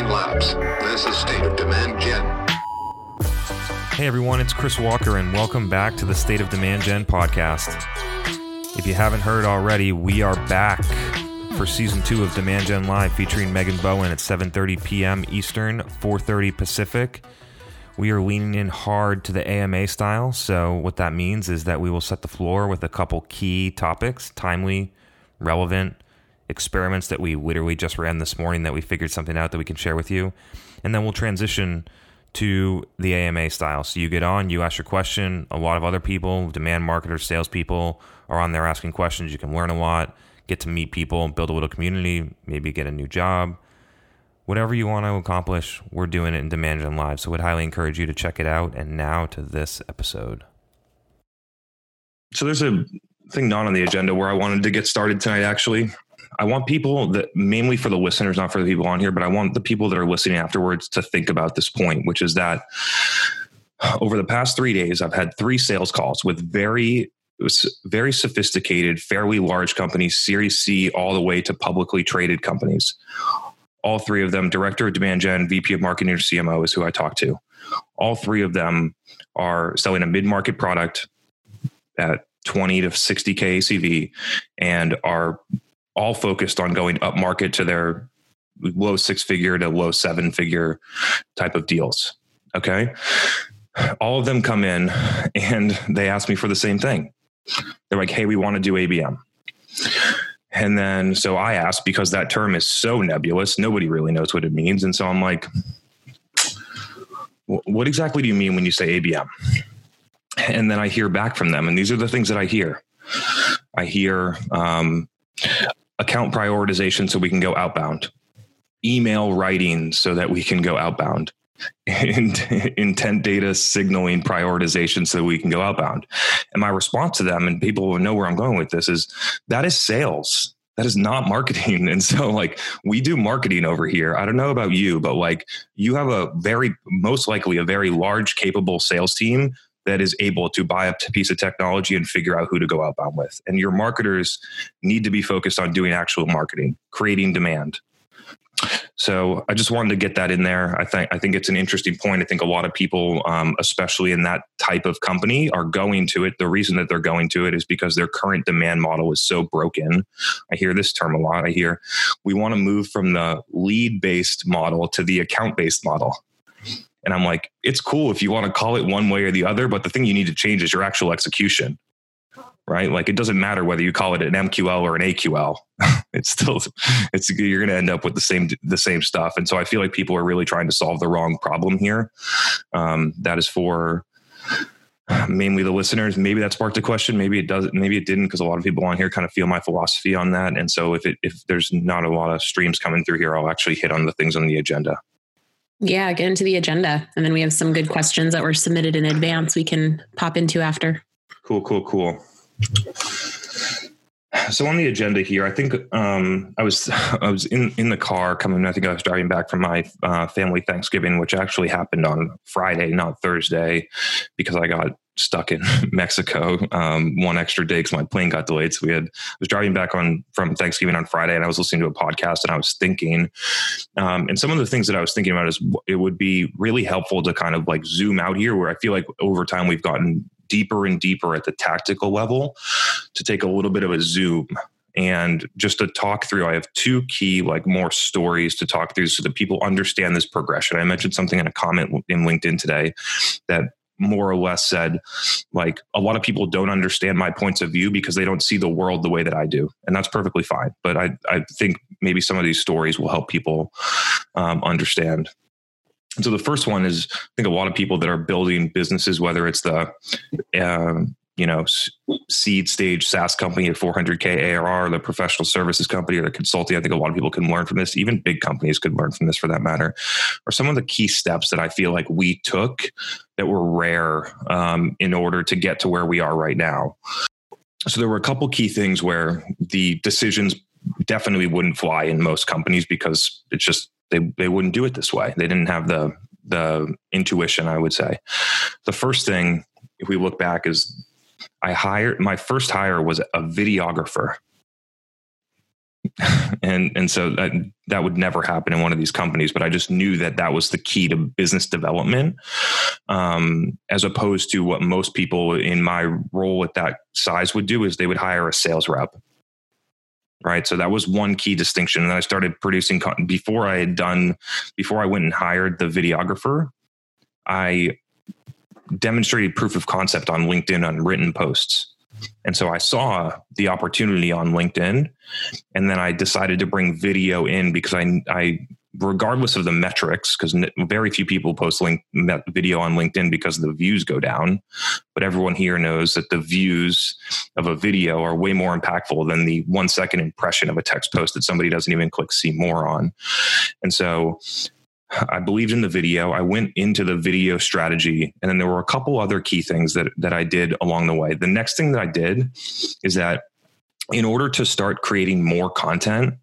lapse. This is State of Demand Gen. Hey everyone, it's Chris Walker, and welcome back to the State of Demand Gen podcast. If you haven't heard already, we are back for season two of Demand Gen Live, featuring Megan Bowen at 7:30 p.m. Eastern, 4:30 Pacific. We are leaning in hard to the AMA style. So, what that means is that we will set the floor with a couple key topics, timely, relevant experiments that we literally just ran this morning that we figured something out that we can share with you. And then we'll transition to the AMA style. So, you get on, you ask your question. A lot of other people, demand marketers, salespeople, are on there asking questions. You can learn a lot, get to meet people, build a little community, maybe get a new job whatever you want to accomplish, we're doing it in Demand Gen Live. So, I would highly encourage you to check it out. And now to this episode. So, there's a thing not on the agenda where I wanted to get started tonight, actually. I want people that mainly for the listeners, not for the people on here, but I want the people that are listening afterwards to think about this point, which is that over the past three days, I've had three sales calls with very very sophisticated, fairly large companies, Series C, all the way to publicly traded companies all three of them, director of demand gen, VP of marketing, or CMO is who I talk to. All three of them are selling a mid market product at 20 to 60K ACV and are all focused on going up market to their low six figure to low seven figure type of deals. Okay. All of them come in and they ask me for the same thing. They're like, hey, we want to do ABM. And then, so I asked because that term is so nebulous, nobody really knows what it means. And so I'm like, what exactly do you mean when you say ABM? And then I hear back from them. And these are the things that I hear I hear um, account prioritization so we can go outbound, email writing so that we can go outbound, and intent data signaling prioritization so that we can go outbound. And my response to them, and people will know where I'm going with this, is that is sales. That is not marketing. And so, like, we do marketing over here. I don't know about you, but like, you have a very, most likely, a very large, capable sales team that is able to buy a piece of technology and figure out who to go outbound with. And your marketers need to be focused on doing actual marketing, creating demand, so I just wanted to get that in there. I think I think it's an interesting point. I think a lot of people, um, especially in that type of company, are going to it. The reason that they're going to it is because their current demand model is so broken. I hear this term a lot. I hear we want to move from the lead based model to the account based model. And I'm like, it's cool if you want to call it one way or the other, but the thing you need to change is your actual execution right? Like it doesn't matter whether you call it an MQL or an AQL. it's still it's you're going to end up with the same the same stuff. And so I feel like people are really trying to solve the wrong problem here. Um, that is for mainly the listeners. Maybe that sparked a question. Maybe it doesn't. Maybe it didn't because a lot of people on here kind of feel my philosophy on that. And so if it if there's not a lot of streams coming through here, I'll actually hit on the things on the agenda. Yeah, get into the agenda. And then we have some good questions that were submitted in advance we can pop into after. Cool, cool, cool. So on the agenda here, I think um, I was I was in in the car coming. I think I was driving back from my uh, family Thanksgiving, which actually happened on Friday, not Thursday, because I got stuck in Mexico um, one extra day because my plane got delayed. So we had I was driving back on from Thanksgiving on Friday, and I was listening to a podcast, and I was thinking, um, and some of the things that I was thinking about is it would be really helpful to kind of like zoom out here, where I feel like over time we've gotten deeper and deeper at the tactical level to take a little bit of a zoom. And just to talk through i have two key like more stories to talk through so that people understand this progression. I mentioned something in a comment in linkedin today that more or less said like a lot of people don't understand my points of view because they don't see the world the way that i do. And that's perfectly fine. But i, I think maybe some of these stories will help people um, understand and so the first one is, I think a lot of people that are building businesses, whether it's the, um, you know, seed stage SaaS company at 400k ARR, the professional services company or the consulting. I think a lot of people can learn from this. Even big companies could learn from this, for that matter. Are some of the key steps that I feel like we took that were rare um, in order to get to where we are right now. So there were a couple key things where the decisions definitely wouldn't fly in most companies because it's just they they wouldn't do it this way. They didn't have the the intuition, I would say. The first thing, if we look back, is I hired my first hire was a videographer. and and so that that would never happen in one of these companies but i just knew that that was the key to business development um, as opposed to what most people in my role at that size would do is they would hire a sales rep right? So that was one key distinction. And i started producing con- before i had done before i went and hired the videographer i demonstrated proof of concept on linkedin on written posts. And so I saw the opportunity on LinkedIn, and then I decided to bring video in because I, I regardless of the metrics, because very few people post link, video on LinkedIn because the views go down. But everyone here knows that the views of a video are way more impactful than the one second impression of a text post that somebody doesn't even click see more on. And so I believed in the video. I went into the video strategy, and then there were a couple other key things that that I did along the way. The next thing that I did is that in order to start creating more content,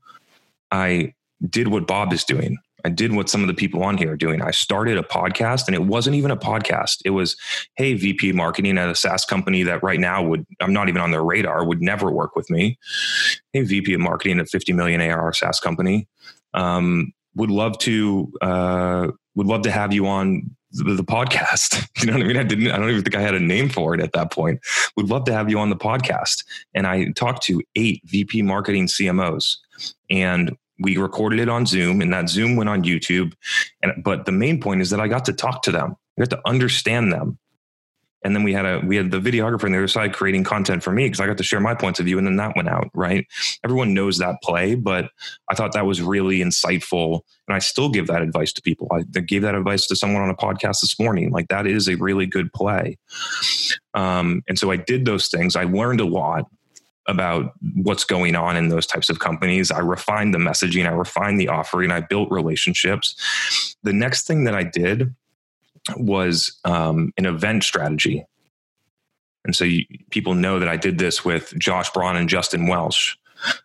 I did what Bob is doing. I did what some of the people on here are doing. I started a podcast and it wasn't even a podcast. It was, hey, VP marketing at a SaaS company that right now would, I'm not even on their radar, would never work with me. Hey, VP of marketing at 50 million ARR SaaS company. Um, would love to uh, would love to have you on the, the, podcast. You know what I mean? I didn't. I don't even think I had a name for it at that point. Would love to have you on the podcast. And I talked to eight VP marketing CMOs, and we recorded it on Zoom, and that Zoom went on YouTube. And but the main point is that I got to talk to them. I got to understand them and then we had a we had the videographer on the other side creating content for me because I got to share my points of view, and then that went out. Right, everyone knows that play, but I thought that was really insightful, and I still give that advice to people. I gave that advice to someone on a podcast this morning. Like that is a really good play, um, and so I did those things. I learned a lot about what's going on in those types of companies. I refined the messaging, I refined the offering, I built relationships. The next thing that I did was um, an event strategy. And so you, people know that I did this with Josh Braun and Justin Welsh.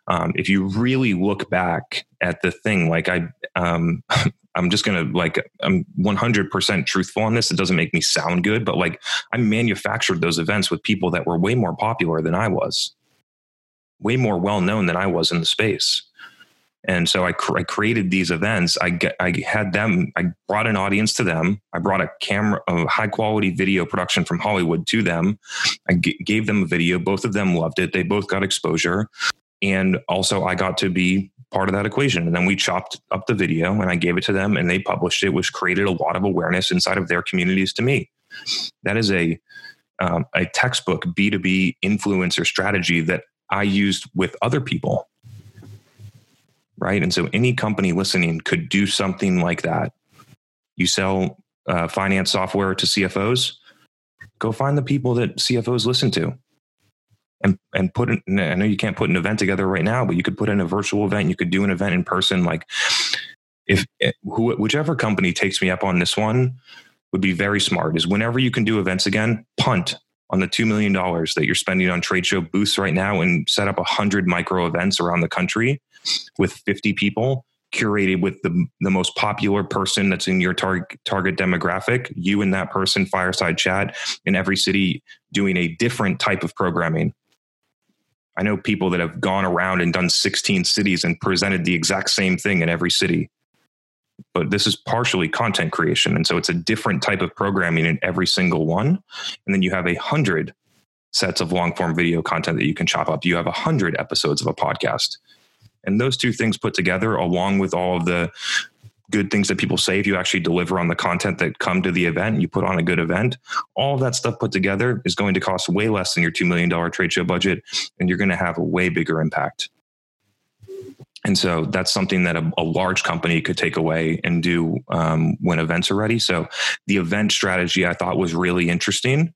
Um, if you really look back at the thing, like I, um, I'm just gonna like I'm 100% truthful on this. It doesn't make me sound good, but like I manufactured those events with people that were way more popular than I was, way more well known than I was in the space. And so I, cr- I created these events. I, get, I had them, I brought an audience to them. I brought a camera, a high quality video production from Hollywood to them. I g- gave them a video. Both of them loved it. They both got exposure. And also, I got to be part of that equation. And then we chopped up the video and I gave it to them and they published it, which created a lot of awareness inside of their communities to me. That is a, um, a textbook B2B influencer strategy that I used with other people right? And so any company listening could do something like that. You sell uh, finance software to CFOs, go find the people that CFOs listen to. And, and put in, I know you can't put an event together right now, but you could put in a virtual event. You could do an event in person. Like if eh, who, whichever company takes me up on this one would be very smart is whenever you can do events again, punt on the $2 million that you're spending on trade show booths right now and set up 100 micro events around the country with 50 people curated with the, the most popular person that's in your target target demographic you and that person fireside chat in every city doing a different type of programming. I know people that have gone around and done 16 cities and presented the exact same thing in every city but this is partially content creation. And so it's a different type of programming in every single one. And then you have a hundred sets of long form video content that you can chop up. You have a hundred episodes of a podcast. And those two things put together, along with all of the good things that people say if you actually deliver on the content that come to the event you put on a good event all that stuff put together is going to cost way less than your $2 million trade show budget and you're going to have a way bigger impact and so that's something that a, a large company could take away and do um, when events are ready so the event strategy i thought was really interesting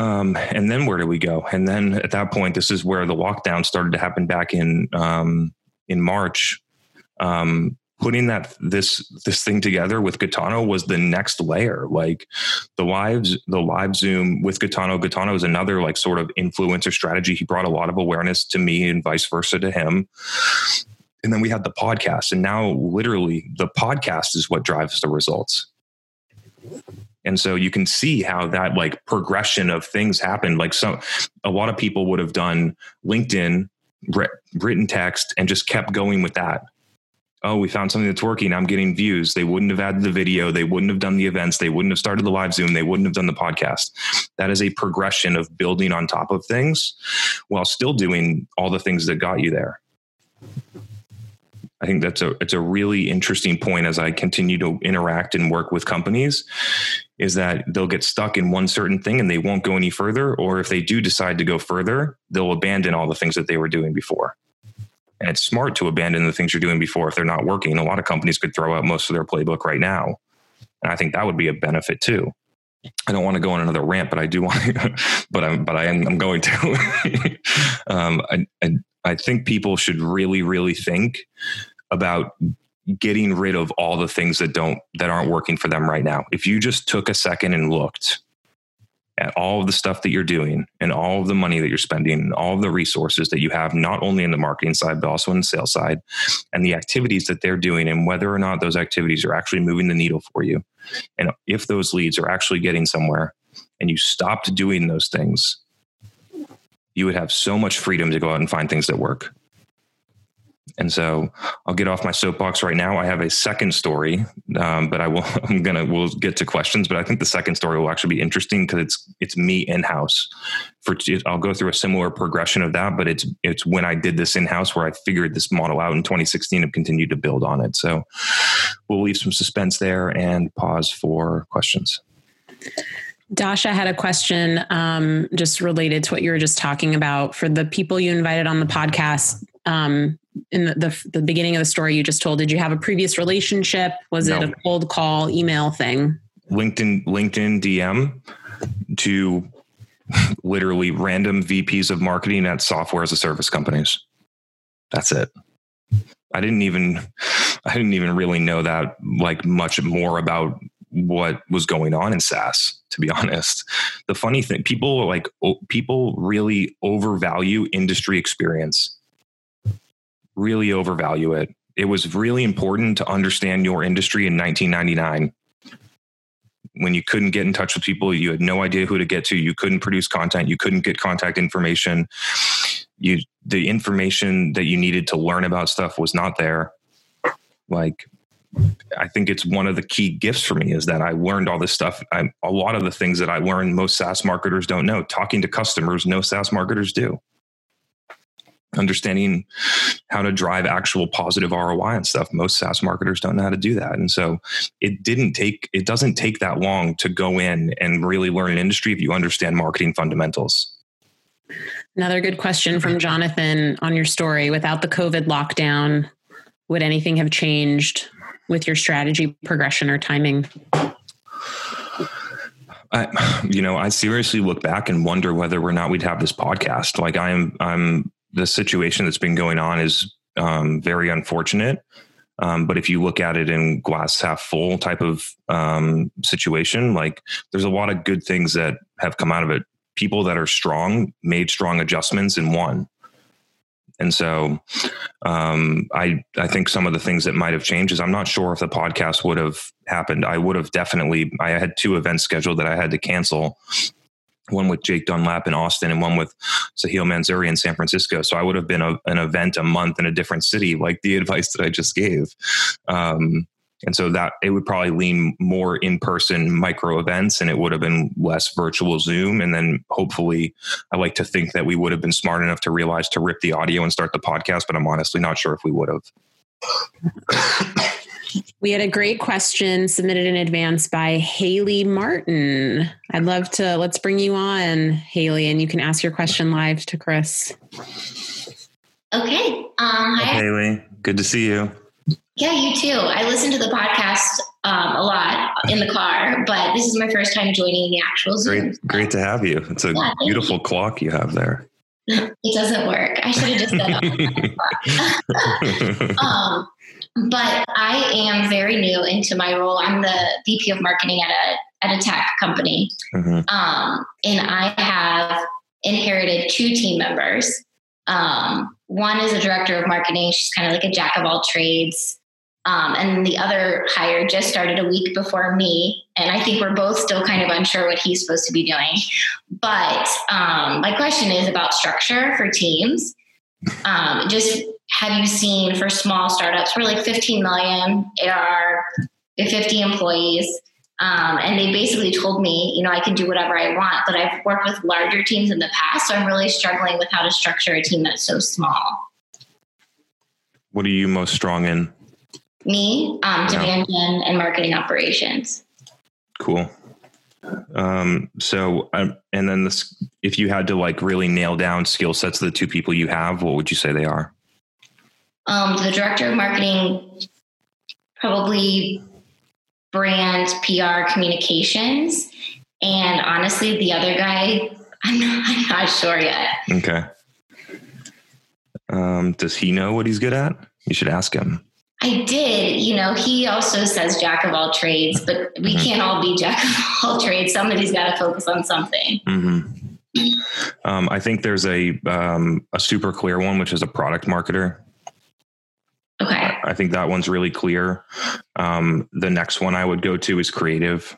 um, and then where do we go? And then at that point, this is where the lockdown started to happen back in um, in March. Putting that this this thing together with Gaetano was the next layer. Like the lives, the live Zoom with Gaetano. Gaetano is another like sort of influencer strategy. He brought a lot of awareness to me and vice versa to him. And then we had the podcast, and now literally the podcast is what drives the results. And so you can see how that like progression of things happened. Like so a lot of people would have done LinkedIn written text and just kept going with that oh, we found something that's working. I'm getting views. They wouldn't have added the video. They wouldn't have done the events. They wouldn't have started the live Zoom. They wouldn't have done the podcast. That is a progression of building on top of things while still doing all the things that got you there. I think that's a it's a really interesting point as I continue to interact and work with companies is that they'll get stuck in one certain thing and they won't go any further or if they do decide to go further, they'll abandon all the things that they were doing before. And it's smart to abandon the things you're doing before if they're not working. A lot of companies could throw out most of their playbook right now. And I think that would be a benefit too. I don't want to go on another rant, but I do want to, but I'm, but I am, I'm going to. um, I, I, I think people should really, really think about getting rid of all the things that don't, that aren't working for them right now. If you just took a second and looked at all of the stuff that you're doing and all of the money that you're spending and all of the resources that you have, not only in the marketing side, but also in the sales side, and the activities that they're doing and whether or not those activities are actually moving the needle for you. And if those leads are actually getting somewhere and you stopped doing those things, you would have so much freedom to go out and find things that work. And so I'll get off my soapbox right now. I have a second story, um, but I will. I'm gonna. We'll get to questions, but I think the second story will actually be interesting because it's it's me in house. For I'll go through a similar progression of that, but it's it's when I did this in house where I figured this model out in 2016 and continued to build on it. So we'll leave some suspense there and pause for questions. Dasha had a question um, just related to what you were just talking about. For the people you invited on the podcast, um, in the, the, the beginning of the story you just told, did you have a previous relationship? Was no. it a cold call email thing? LinkedIn LinkedIn DM to literally random VPs of marketing at software as a service companies. That's it. I didn't even I didn't even really know that like much more about what was going on in SaaS to be honest. The funny thing people like people really overvalue industry experience really overvalue it. It was really important to understand your industry in 1999 when you couldn't get in touch with people, you had no idea who to get to, you couldn't produce content, you couldn't get contact information. You the information that you needed to learn about stuff was not there. Like I think it's one of the key gifts for me is that I learned all this stuff. I, a lot of the things that I learned, most SaaS marketers don't know. Talking to customers, no SaaS marketers do understanding how to drive actual positive ROI and stuff. Most SaaS marketers don't know how to do that. And so it didn't take, it doesn't take that long to go in and really learn an industry if you understand marketing fundamentals. Another good question from Jonathan on your story. Without the COVID lockdown, would anything have changed with your strategy progression or timing? I, you know, I seriously look back and wonder whether or not we'd have this podcast. Like I'm, I'm the situation that's been going on is um, very unfortunate. Um, but if you look at it in glass half full type of um, situation, like there's a lot of good things that have come out of it. People that are strong made strong adjustments and won. And so um, I I think some of the things that might have changed is I'm not sure if the podcast would have happened. I would have definitely I had two events scheduled that I had to cancel one with Jake Dunlap in Austin and one with Sahil Mansuri in San Francisco. So I would have been a, an event a month in a different city, like the advice that I just gave. Um, and so that it would probably lean more in person micro events and it would have been less virtual Zoom. And then hopefully, I like to think that we would have been smart enough to realize to rip the audio and start the podcast, but I'm honestly not sure if we would have. We had a great question submitted in advance by Haley Martin. I'd love to let's bring you on, Haley, and you can ask your question live to Chris. Okay. Um, hi, Haley. Good to see you. Yeah, you too. I listen to the podcast um, a lot in the car, but this is my first time joining the actual Zoom. Great, great to have you. It's a yeah, beautiful you. clock you have there. It doesn't work. I should have just said. um, but I am very new into my role. I'm the VP of marketing at a at a tech company, mm-hmm. um, and I have inherited two team members. Um, one is a director of marketing; she's kind of like a jack of all trades. Um, and the other hire just started a week before me, and I think we're both still kind of unsure what he's supposed to be doing. But um, my question is about structure for teams Um, just have you seen for small startups? We're like 15 million ARR, 50 employees. Um, and they basically told me, you know, I can do whatever I want, but I've worked with larger teams in the past. So I'm really struggling with how to structure a team that's so small. What are you most strong in? Me, um, demand gen and marketing operations. Cool. Um, so, um, and then this, if you had to like really nail down skill sets of the two people you have, what would you say they are? Um, the director of marketing, probably brand, PR, communications. And honestly, the other guy, I'm not, I'm not sure yet. Okay. Um, does he know what he's good at? You should ask him. I did. You know, he also says jack of all trades, but we mm-hmm. can't all be jack of all trades. Somebody's got to focus on something. Mm-hmm. Um, I think there's a um, a super clear one, which is a product marketer. Okay. I think that one's really clear. Um, the next one I would go to is creative.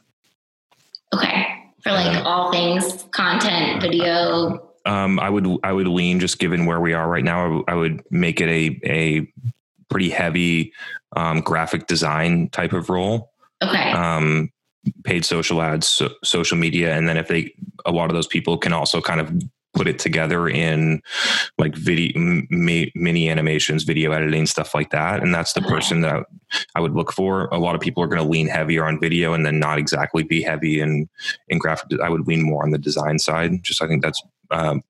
Okay. For like uh, all things content, video. Um, I would I would lean just given where we are right now. I, would make it a a pretty heavy um, graphic design type of role. Okay. Um, paid social ads, so, social media, and then if they a lot of those people can also kind of put it together in like video mini animations video editing stuff like that and that's the person that i would look for. A lot of people are going to lean heavier on video and then not exactly be heavy in in graphic i would lean more on the design side just i think that's um,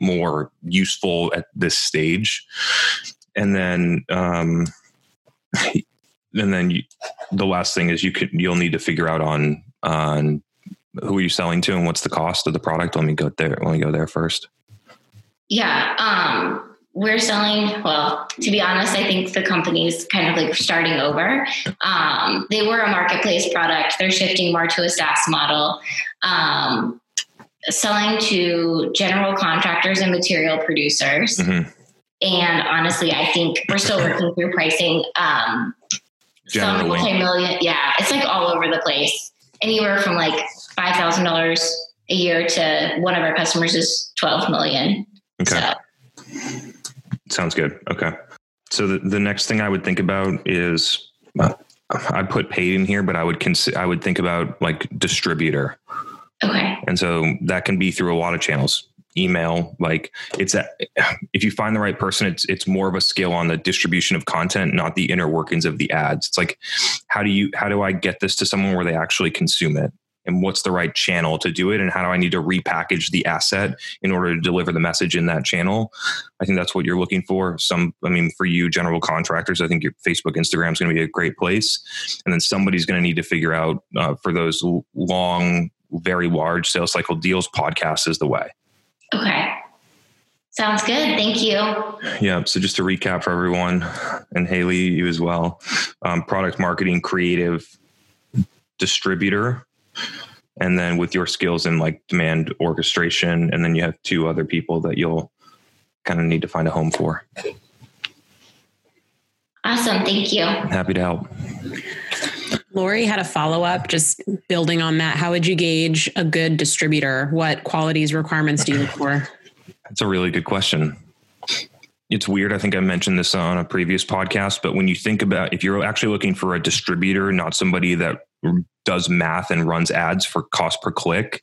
more useful at this stage. And then um and then you, the last thing is you could you'll need to figure out on on who are you selling to and what's the cost of the product? Let me go there. Let me go there first. Yeah. Um, we're selling, well, to be honest, I think the company's kind of like starting over. Um, they were a marketplace product. They're shifting more to a SaaS model. Um, selling to general contractors and material producers. Mm-hmm. And honestly, I think we're still working through pricing. Um, some multi-million, yeah, it's like all over the place. Anywhere from like five thousand dollars a year to one of our customers is twelve million. Okay. So. Sounds good. Okay. So the, the next thing I would think about is uh, I put paid in here, but I would consider I would think about like distributor. Okay. And so that can be through a lot of channels. Email, like it's that if you find the right person, it's it's more of a skill on the distribution of content, not the inner workings of the ads. It's like how do you how do I get this to someone where they actually consume it? And what's the right channel to do it and how do i need to repackage the asset in order to deliver the message in that channel i think that's what you're looking for some i mean for you general contractors i think your facebook instagram is going to be a great place and then somebody's going to need to figure out uh, for those long very large sales cycle deals podcast is the way okay Sounds good. Thank you. Yeah. So just to recap for everyone, and Haley, you as well, um, product marketing, creative, distributor, and then with your skills in like demand orchestration and then you have two other people that you'll kind of need to find a home for. Awesome thank you. Happy to help. Lori had a follow-up just building on that. How would you gauge a good distributor? What qualities requirements do you look for? That's a really good question it's weird. I think I mentioned this on a previous podcast, but when you think about if you're actually looking for a distributor, not somebody that does math and runs ads for cost per click,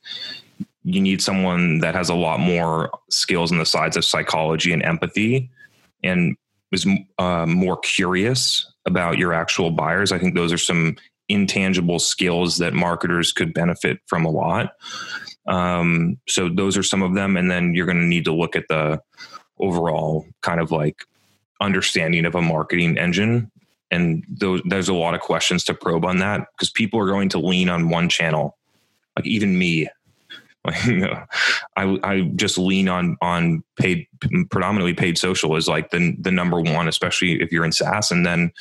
you need someone that has a lot more skills on the sides of psychology and empathy and is uh, more curious about your actual buyers. I think those are some intangible skills that marketers could benefit from a lot. Um, so those are some of them. And then you're going to need to look at the overall kind of like understanding of a marketing engine. And those, there's a lot of questions to probe on that because people are going to lean on one channel like even me. Like, you know, I, I just lean on on paid predominantly paid social is like the the number one especially if you're in SaaS and then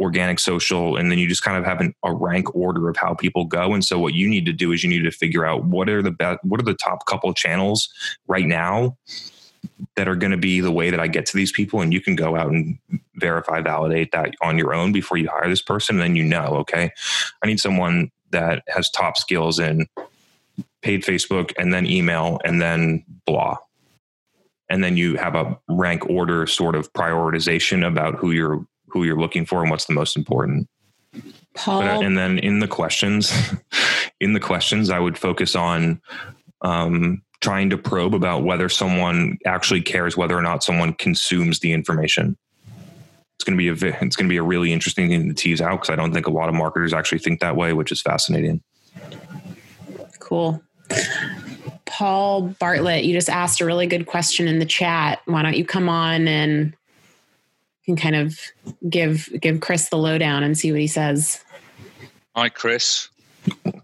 organic social and then you just kind of have an, a rank order of how people go. And so what you need to do is you need to figure out what are the best what are the top couple channels right now that are going to be the way that I get to these people. And you can go out and verify, validate that on your own before you hire this person. And then you know, okay, I need someone that has top skills in paid Facebook and then email and then blah. and then you have a rank order sort of prioritization about who you're who you're looking for and what's the most important. Paul, But, uh, and then in the questions, in the questions, I would focus on um, trying to probe about whether someone actually cares whether or not someone consumes the information. It's going to be a it's going to be a really interesting thing to tease out because I don't think a lot of marketers actually think that way, which is fascinating. cool. Paul Bartlett, you just asked a really good question in the chat. Why don't you come on and can kind of give give Chris the lowdown and see what he says? Hi, Chris.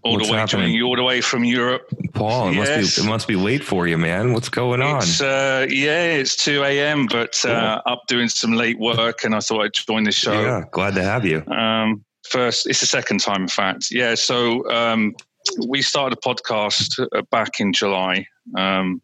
All What's the way happening? you all the way from Europe. Paul, it Yes. must be it must be late for you, man. What's going on? It's uh, yeah, it's two a.m. But uh, up doing some late work, and I thought I'd join the show. yeah, glad to have you. Um, first, it's the second time, in fact. Yeah, so um, we started a podcast uh, back in July, um,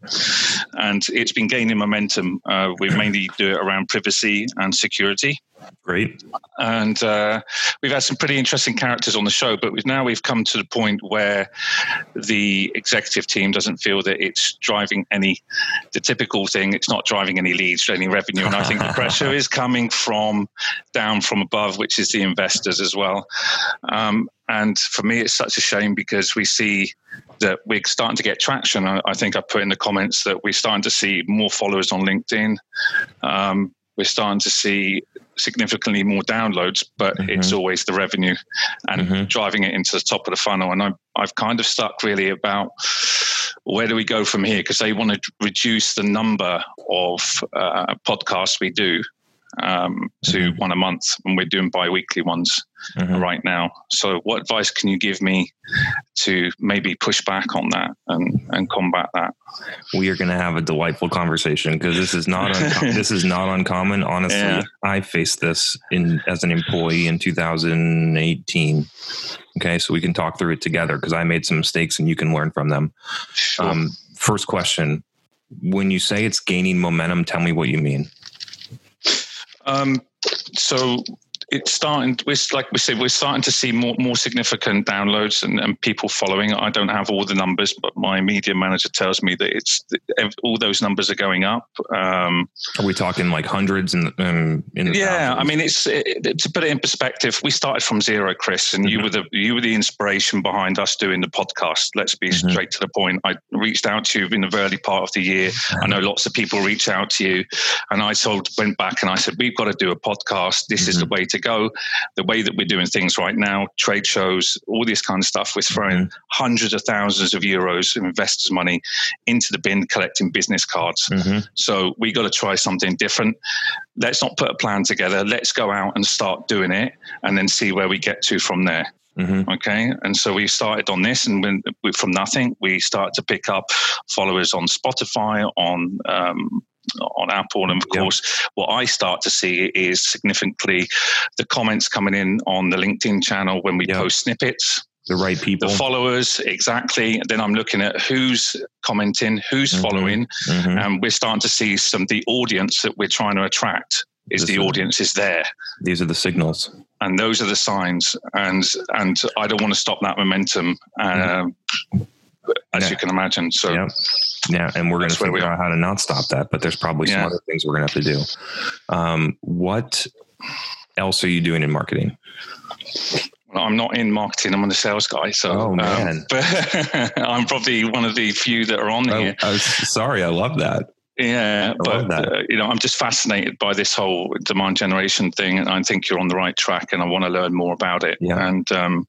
and it's been gaining momentum. Uh, we mainly do it around privacy and security. Great. and uh, we've had some pretty interesting characters on the show. But we've, now we've come to the point where the executive team doesn't feel that it's driving any the typical thing. It's not driving any leads, any revenue, and I think the pressure is coming from down from above, which is the investors as well. Um, and for me, it's such a shame because we see that we're starting to get traction. I, I think I put in the comments that we're starting to see more followers on LinkedIn. Um, we're starting to see significantly more downloads, but it's always the revenue and Mhm. driving it into the top of the funnel. And I'm, I've kind of stuck really about where do we go from here? Because they want to reduce the number of uh, podcasts we do um, to one a month, and we're doing bi weekly ones Mhm. right now. So, what advice can you give me to maybe push back on that and, and combat that? we are going to have a delightful conversation because this is not unco- this is not uncommon. Honestly, Yeah. I faced this in as an employee in 2018. Okay, so we can talk through it together because I made some mistakes and you can learn from them. Sure. Um, first question: When you say it's gaining momentum, tell me what you mean. Um, so it's starting. We're like we said, we're starting to see more more significant downloads and, and people following. I don't have all the numbers, but my media manager tells me that it's all those numbers are going up. Um, Are we talking like hundreds and um, in the yeah, thousands? I mean, it's it, to put it in perspective. We started from zero, Chris, and you Mhm. were the you were the inspiration behind us doing the podcast. Let's be Mhm. straight to the point. I reached out to you in the early part of the year. I know lots of people reach out to you, and I told went back and I said we've got to do a podcast. This is the way to go. The way that we're doing things right now, trade shows, all this kind of stuff. We're throwing hundreds of thousands of euros of investors' money into the bin, collecting business cards. Mhm. So we got to try something different. Let's not put a plan together. Let's go out and start doing it, and then see where we get to from there. Mhm. Okay, and so we started on this, and when, we, from nothing, we started to pick up followers on Spotify, on um, on Apple, and of Yep. course, what I start to see is significantly the comments coming in on the LinkedIn channel when we Yep. post snippets the right people. the followers exactly then i'm looking at who's commenting who's Mhm. following Mhm. and we're starting to see some the audience that we're trying to attract is This the audience is there These are the signals. and those are the signs and and i don't want to stop that momentum um, as Yeah. you can imagine so Yep. Yeah, and we're going to That's where we figure out how to not stop that, but there's probably some Yeah. other things we're going to have to do. Um, what else are you doing in marketing? i'm not in marketing i'm on the sales guy so Oh, um, man. but i'm probably one of the few that are on Oh, here I was sorry, I love that. Yeah, but uh, you know, I'm just fascinated by this whole demand generation thing, and I think you're on the right track, and I want to learn more about it. Yeah. and um,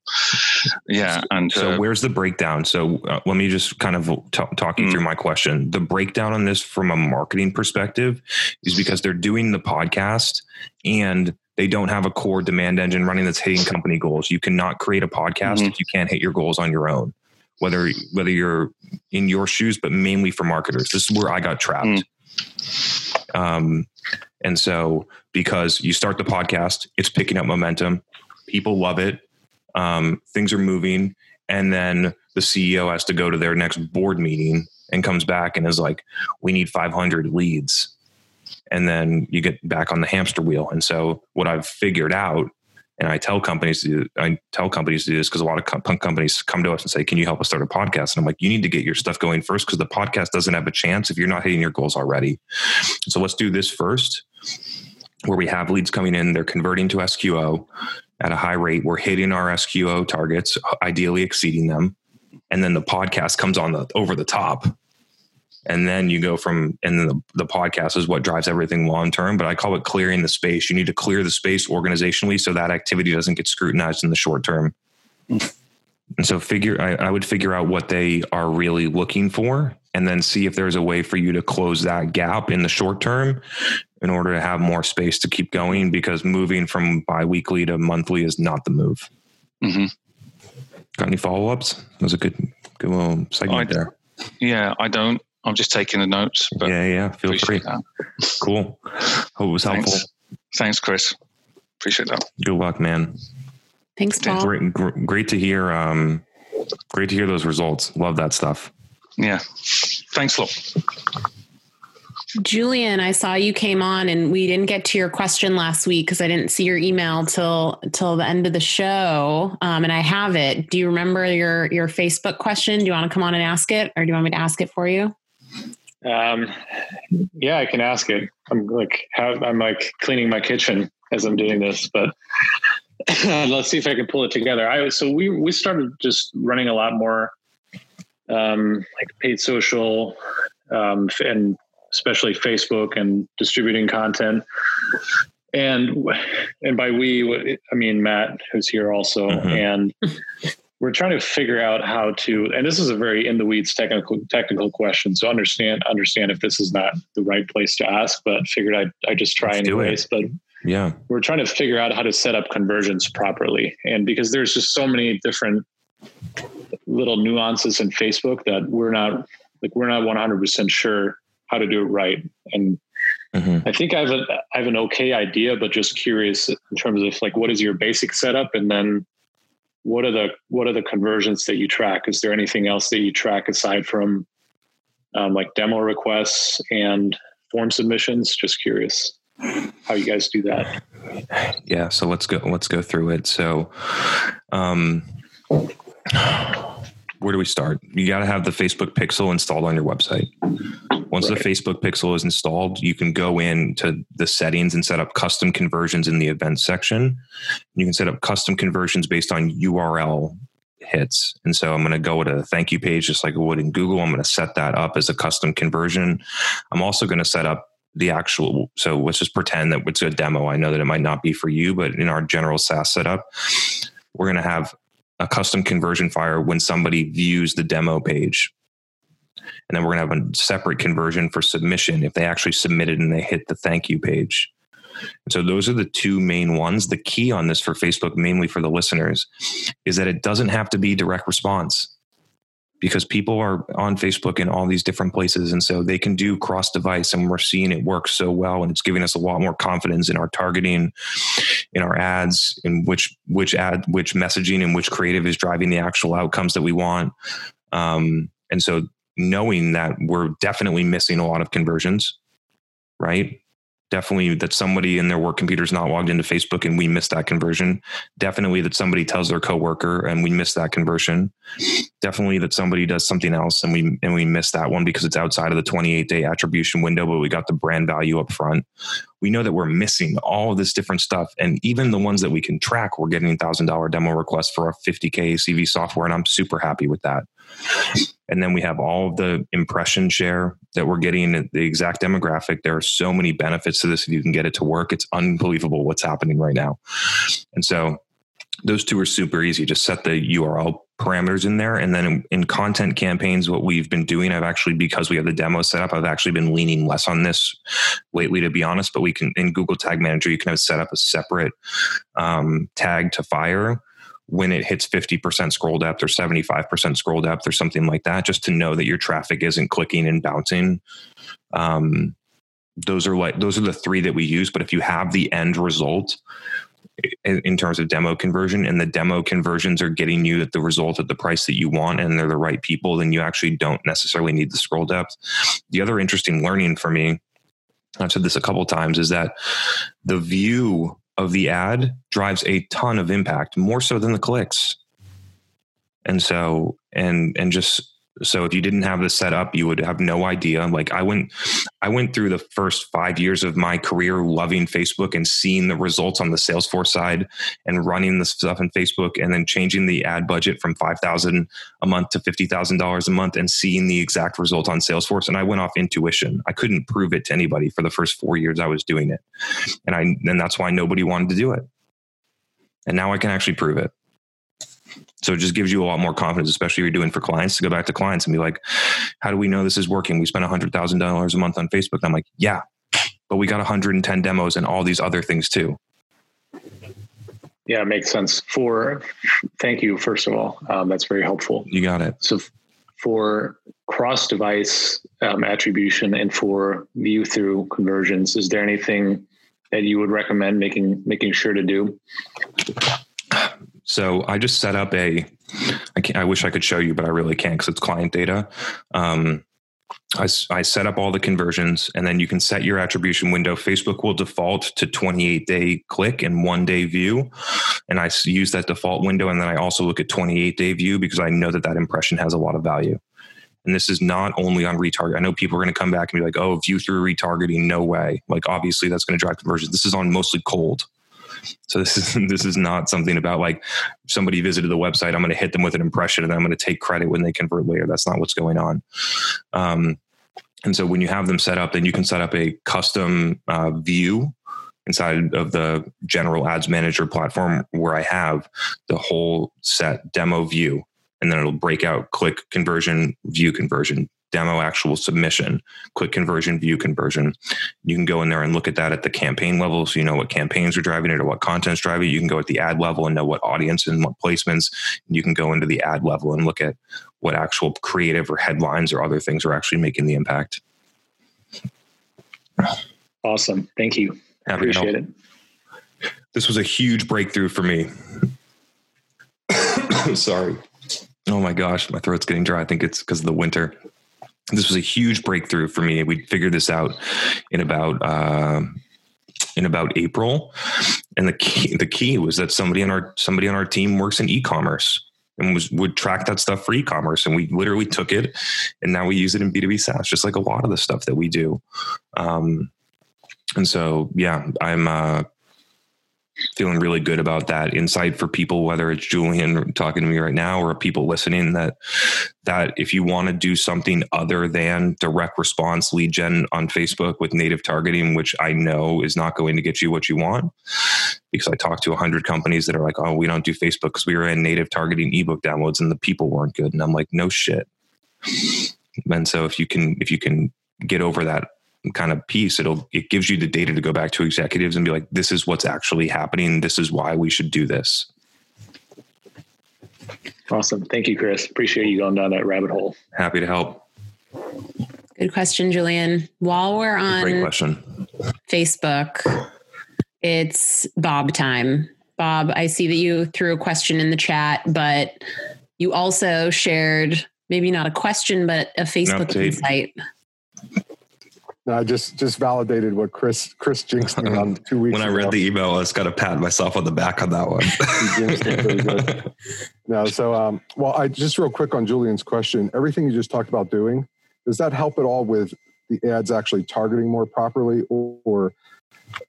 yeah, and So uh, where's the breakdown? So uh, let me just kind of t- talk you Mm. through my question. The breakdown on this from a marketing perspective is because they're doing the podcast and they don't have a core demand engine running that's hitting company goals. You cannot create a podcast Mhm. if you can't hit your goals on your own. Whether whether you're in your shoes, but mainly for marketers. This is where I got trapped. Mm. Um, and so because you start the podcast, it's picking up momentum. People love it. Um, things are moving. And then the CEO has to go to their next board meeting and comes back and is like, we need 500 leads. And then you get back on the hamster wheel. And so what I've figured out And I tell companies to do, I tell companies to do this because a lot of punk companies come to us and say, "Can you help us start a podcast?" And I'm like, "You need to get your stuff going first because the podcast doesn't have a chance if you're not hitting your goals already." So let's do this first, where we have leads coming in, they're converting to SQO at a high rate. We're hitting our SQO targets, ideally exceeding them, and then the podcast comes on the over the top and then you go from and then the, the podcast is what drives everything long term but i call it clearing the space. You need to clear the space organizationally so that activity doesn't get scrutinized in the short term. And so figure I, I would figure out what they are really looking for and then see if there's a way for you to close that gap in the short term in order to have more space to keep going because moving from biweekly to monthly is not the move. Mm-hmm. got any follow-ups? That was a good good little segment I, there. Yeah i don't I'm just taking the notes. But yeah, yeah. Feel free. That. Cool. Hope it was Thanks. helpful. Thanks, Chris. Appreciate that. Good luck, man. Thanks, Paul. Great, great to hear. Um, great to hear those results. Love that stuff. Yeah. Thanks a lot. Julian, I saw you came on and we didn't get to your question last week because I didn't see your email till till the end of the show. Um, and I have it. Do you remember your your Facebook question? Do you want to come on and ask it, or do you want me to ask it for you? Um, yeah, I can ask it. I'm like, have, I'm like cleaning my kitchen as I'm doing this, but let's see if I can pull it together. I so we we started just running a lot more um, like paid social um, and especially Facebook and distributing content. And and by we, I mean Matt, who's here also, mm-hmm. and we're trying to figure out how to and this is a very in the weeds technical technical question. So understand understand if this is not the right place to ask but figured i'd, i just try Let's anyways. But yeah. we're trying to figure out how to set up conversions properly. And because there's just so many different little nuances in facebook that we're not like we're not 100% sure how to do it right. And mm-hmm. i think i have a i have an okay idea but just curious in terms of like what is your basic setup? And then what are the what are the conversions that you track? Is there anything else that you track aside from um, like demo requests and form submissions? Just curious how you guys do that. Yeah, so let's go let's go through it. So um where do we start? You got to have the Facebook pixel installed on your website. Once right. the Facebook pixel is installed, you can go into the settings and set up custom conversions in the event section. You can set up custom conversions based on URL hits. And so I'm going to go to a thank you page just like I would in Google. I'm going to set that up as a custom conversion. I'm also going to set up the actual so let's just pretend that it's a demo. I know that it might not be for you, but in our general SaaS setup, we're going to have a custom conversion fire when somebody views the demo page. And then we're going to have a separate conversion for submission if they actually submitted and they hit the thank you page. And so those are the two main ones. The key on this for Facebook, mainly for the listeners, is that it doesn't have to be direct response because people are on Facebook in all these different places. And so they can do cross device, and we're seeing it work so well. And it's giving us a lot more confidence in our targeting, in our ads, in which, which ad, which messaging and which creative is driving the actual outcomes that we want. Um, and so knowing that we're definitely missing a lot of conversions, right? definitely that somebody in their work computer is not logged into Facebook and we missed that conversion. Definitely that somebody tells their coworker and we miss that conversion. Definitely that somebody does something else and we and we miss that one because it's outside of the 28 day attribution window, but we got the brand value up front. We know that we're missing all of this different stuff. And even the ones that we can track, we're getting thousand dollar demo requests for a 50K CV software. And I'm super happy with that. And then we have all of the impression share that we're getting the exact demographic. There are so many benefits to this if you can get it to work. It's unbelievable what's happening right now. And so those two are super easy. Just set the URL parameters in there. And then in, in, content campaigns, what we've been doing, I've actually, because we have the demo set up, I've actually been leaning less on this lately, to be honest. But we can, in Google Tag Manager, you can have set up a separate um, tag to fire when it hits 50% scroll depth or 75% scroll depth or something like that, just to know that your traffic isn't clicking and bouncing. Um, those are like those are the three that we use. But if you have the end result in, in terms of demo conversion, and the demo conversions are getting you the result at the price that you want, and they're the right people, then you actually don't necessarily need the scroll depth. The other interesting learning for me, I've said this a couple times, is that the view of the ad drives a ton of impact, more so than the clicks. And so, and and just so if you didn't have this set up, you would have no idea. Like I went, I went through the first five years of my career loving Facebook and seeing the results on the Salesforce side and running the stuff in Facebook and then changing the ad budget from 5,000 a month to $50,000 a month and seeing the exact result on Salesforce. And I went off intuition. I couldn't prove it to anybody for the first four years I was doing it. And I, and that's why nobody wanted to do it. And now I can actually prove it. So it just gives you a lot more confidence, especially if you're doing for clients to go back to clients and be like, how do we know this is working? We spent $100,000 a month on Facebook. And I'm like, yeah, but we got 110 demos and all these other things too. Yeah, it makes sense. For thank you, first of all. Um, that's very helpful. You got it. So for cross device um, attribution and for view through conversions, is there anything that you would recommend making making sure to do? So I just set up a. I can't. I wish I could show you, but I really can't because it's client data. Um, I, I set up all the conversions, and then you can set your attribution window. Facebook will default to 28 day click and one day view, and I use that default window. And then I also look at 28 day view because I know that that impression has a lot of value. And this is not only on retarget. I know people are going to come back and be like, "Oh, view through retargeting, no way!" Like obviously that's going to drive conversions. This is on mostly cold. So this is this is not something about like somebody visited the website. I'm going to hit them with an impression and I'm going to take credit when they convert later. That's not what's going on. Um, and so when you have them set up, then you can set up a custom uh, view inside of the general ads manager platform where I have the whole set demo view. And then it'll break out click conversion, view conversion, demo actual submission, quick conversion, view conversion. You can go in there and look at that at the campaign level. So you know what campaigns are driving it or what content's driving it. You can go at the ad level and know what audience and what placements. You can go into the ad level and look at what actual creative or headlines or other things are actually making the impact. Awesome. Thank you. Appreciate it. This was a huge breakthrough for me. Sorry. Oh my gosh, my throat's getting dry. I think it's because of the winter this was a huge breakthrough for me. We figured this out in about uh, in about April, and the key the key was that somebody on our somebody on our team works in e-commerce and was would track that stuff for e-commerce, and we literally took it, and now we use it in B two B SaaS, just like a lot of the stuff that we do. Um, and so, yeah, I'm uh, feeling really good about that insight for people whether it's julian talking to me right now or people listening that that if you want to do something other than direct response lead gen on facebook with native targeting which i know is not going to get you what you want because i talked to 100 companies that are like oh we don't do facebook because we were in native targeting ebook downloads and the people weren't good. And i'm like no shit. And so if you can if you can get over that kind of piece it'll it gives you the data to go back to executives and be like this is what's actually happening. This is why we should do this. Awesome. Thank you chris. Appreciate you going down that rabbit hole. Happy to help. Good question julian. While we're on Great question. facebook it's bob time. Bob i see that you threw a question in the chat but you also shared maybe not a question but a facebook insight. no, I just just validated what Chris Chris jinxed me on two weeks. when I read the email, I just got to pat myself on the back on that one. no, so um, well, I just real quick on Julian's question. Everything you just talked about doing, does that help at all with the ads actually targeting more properly, or, or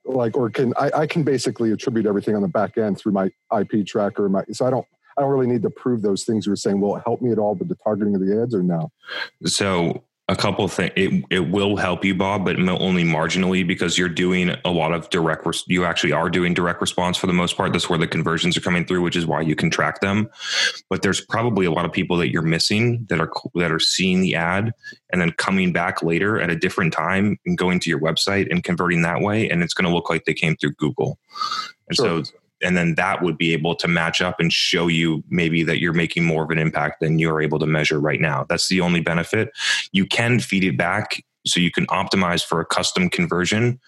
like, or can I, I can basically attribute everything on the back end through my IP tracker, my so I don't I don't really need to prove those things you were saying. Will it help me at all with the targeting of the ads or no? So a couple of things. It, it will help you, Bob, but only marginally because you're doing a lot of direct. Res- you actually are doing direct response for the most part. That's where the conversions are coming through, which is why you can track them. But there's probably a lot of people that you're missing that are that are seeing the ad and then coming back later at a different time and going to your website and converting that way, and it's going to look like they came through Google. And sure. so and then that would be able to match up and show you maybe that you're making more of an impact than you're able to measure right now. That's the only benefit. You can feed it back so you can optimize for a custom conversion.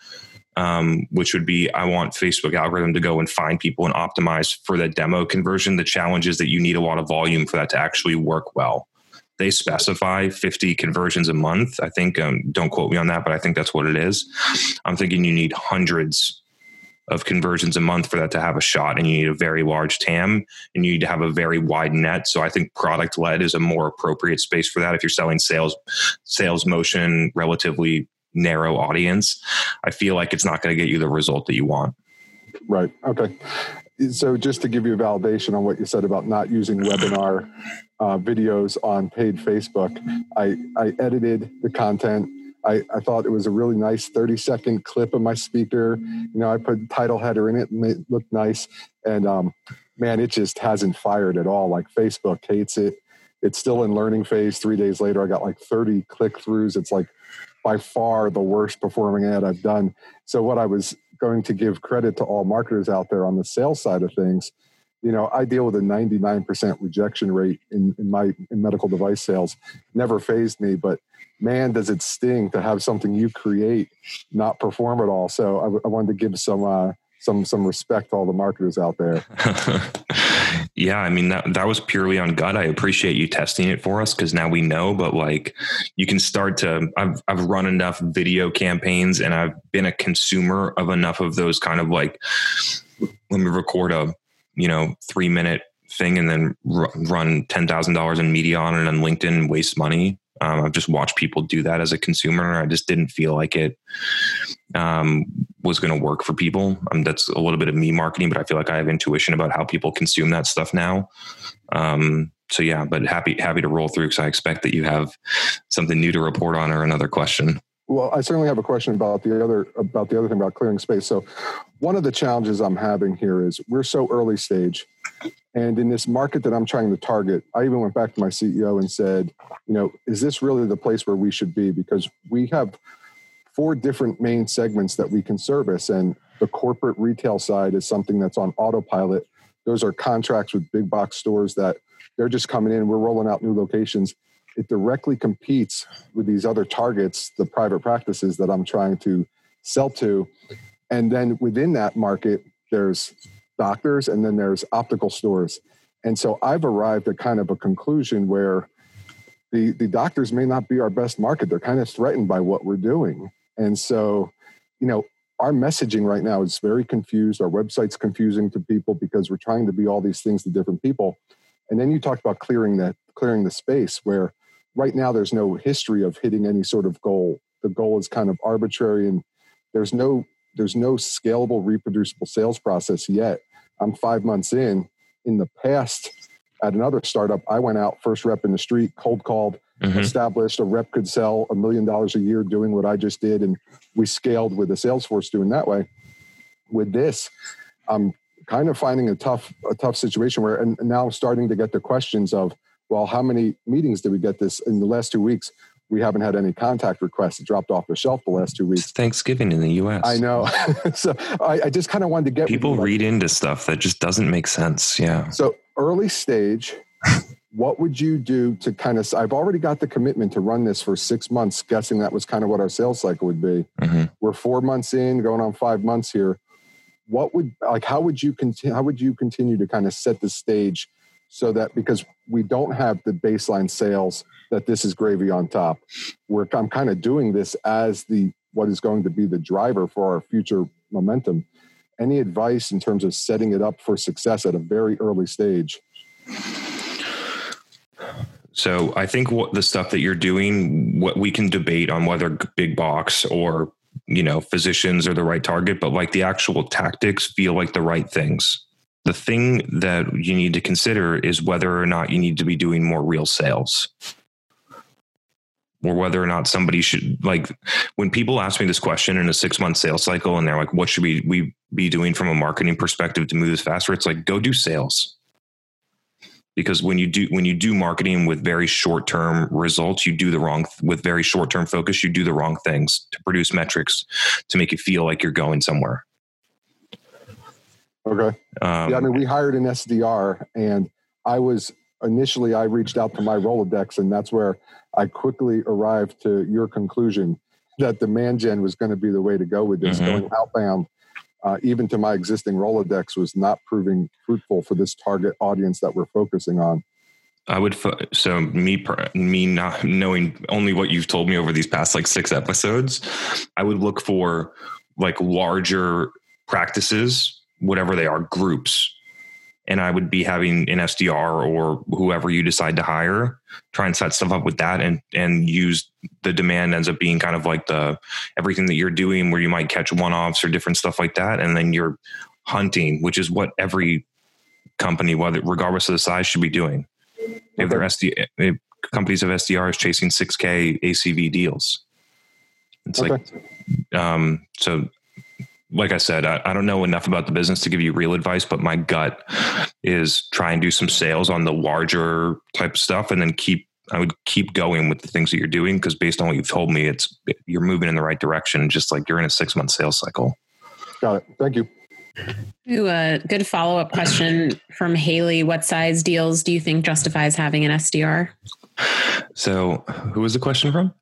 Um, which would be I want Facebook algorithm to go and find people and optimize for that demo conversion. The challenge is that you need a lot of volume for that to actually work well. They specify 50 conversions a month. I think, um, don't quote me on that, but I think that's what it is. I'm thinking you need hundreds of conversions a month for that to have a shot and you need a very large tam and you need to have a very wide net. So i think product led is a more appropriate space for that if you're selling sales sales motion relatively narrow audience. I feel like it's not going to get you the result that you want. Right. Okay. So just to give you a validation on what you said about not using webinar uh, videos on paid facebook i i edited the content I, I thought it was a really nice 30 second clip of my speaker. You know, I put title header in it and it looked nice. And um, man, it just hasn't fired at all. Like Facebook hates it. It's still in learning phase. Three days later, I got like 30 click throughs. It's like by far the worst performing ad I've done. So, what I was going to give credit to all marketers out there on the sales side of things, you know, I deal with a 99% rejection rate in, in my in medical device sales. Never phased me, but man, does it sting to have something you create not perform at all. So I, I wanted to give some uh, some some respect to all the marketers out there. yeah, I mean that that was purely on gut. I appreciate you testing it for us because now we know. But like, you can start to. I've I've run enough video campaigns and I've been a consumer of enough of those kind of like. Let me record a you know three minute thing and then run ten thousand dollars in media on it on LinkedIn, waste money. Um, I've just watched people do that as a consumer. I just didn't feel like it um, was going to work for people. Um, that's a little bit of me marketing, but I feel like I have intuition about how people consume that stuff now. Um, so yeah, but happy happy to roll through because I expect that you have something new to report on or another question. Well, I certainly have a question about the other about the other thing about clearing space. So, one of the challenges I'm having here is we're so early stage, and in this market that I'm trying to target, I even went back to my CEO and said, you know, is this really the place where we should be? Because we have four different main segments that we can service, and the corporate retail side is something that's on autopilot. Those are contracts with big box stores that they're just coming in. We're rolling out new locations it directly competes with these other targets, the private practices that I'm trying to sell to. And then within that market, there's doctors and then there's optical stores. And so I've arrived at kind of a conclusion where the, the doctors may not be our best market. They're kind of threatened by what we're doing. And so, you know, our messaging right now is very confused. Our website's confusing to people because we're trying to be all these things to different people. And then you talked about clearing that clearing the space where right now there's no history of hitting any sort of goal the goal is kind of arbitrary and there's no there's no scalable reproducible sales process yet i'm five months in in the past at another startup i went out first rep in the street cold called mm-hmm. established a rep could sell a million dollars a year doing what i just did and we scaled with the sales force doing that way with this i'm kind of finding a tough a tough situation where and now i'm starting to get the questions of well, how many meetings did we get this in the last two weeks? We haven't had any contact requests. It dropped off the shelf the last two weeks. It's Thanksgiving in the U.S. I know. so I, I, just kind of wanted to get people read into stuff that just doesn't make sense. Yeah. So early stage, what would you do to kind of? I've already got the commitment to run this for six months, guessing that was kind of what our sales cycle would be. Mm-hmm. We're four months in, going on five months here. What would like? How would you continue? How would you continue to kind of set the stage? So that because we don't have the baseline sales that this is gravy on top. We're i'm kind of doing this as the what is going to be the driver for our future momentum. Any advice in terms of setting it up for success at a very early stage? So i think what the stuff that you're doing what we can debate on whether big box or you know physicians are the right target but like the actual tactics feel like the right things the thing that you need to consider is whether or not you need to be doing more real sales. Or whether or not somebody should like when people ask me this question in a six month sales cycle and they're like what should we, we be doing from a marketing perspective to move this faster? It's like go do sales. Because when you do when you do marketing with very short term results you do the wrong with very short term focus you do the wrong things to produce metrics to make you feel like you're going somewhere Okay. Um, yeah, I mean, we hired an SDR, and I was initially I reached out to my Rolodex, and that's where I quickly arrived to your conclusion that demand gen was going to be the way to go with this. Mm-hmm. Going outbound, uh, even to my existing Rolodex, was not proving fruitful for this target audience that we're focusing on. I would so me me not knowing only what you've told me over these past like six episodes, I would look for like larger practices, whatever they are, groups. And I would be having an SDR or whoever you decide to hire, try and set stuff up with that and and use the demand ends up being kind of like the everything that you're doing where you might catch one-offs or different stuff like that. And then you're hunting, which is what every company, whether regardless of the size, should be doing. If their SD if companies of SDRs chasing 6K ACV deals. It's Okay. like um so like I said, I, I don't know enough about the business to give you real advice, but my gut is try and do some sales on the larger type of stuff and then keep I would keep going with the things that you're doing because based on what you've told me, it's you're moving in the right direction. Just like you're in a six month sales cycle. Got it. Thank you. Ooh, a good follow up question from Haley. What size deals do you think justifies having an SDR? So, who was the question from?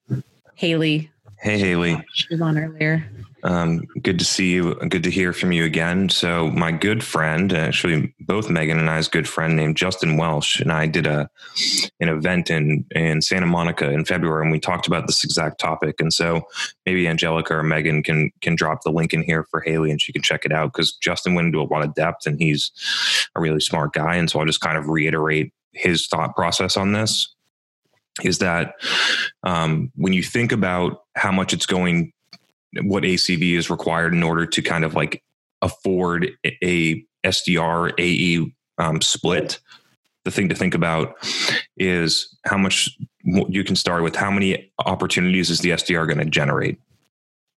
Haley, Hey, Haley. she was on earlier. Um, good to see you. Good to hear from you again. So, my good friend, actually, both Megan and I's good friend named Justin Welsh, and I did a an event in in Santa Monica in February, and we talked about this exact topic. And so, maybe Angelica or Megan can can drop the link in here for Haley, and she can check it out because Justin went into a lot of depth, and he's a really smart guy. And so, I'll just kind of reiterate his thought process on this. Is that um, when you think about how much it's going what ACV is required in order to kind of like afford a SDR AE um, split. The thing to think about is how much you can start with. How many opportunities is the SDR going to generate?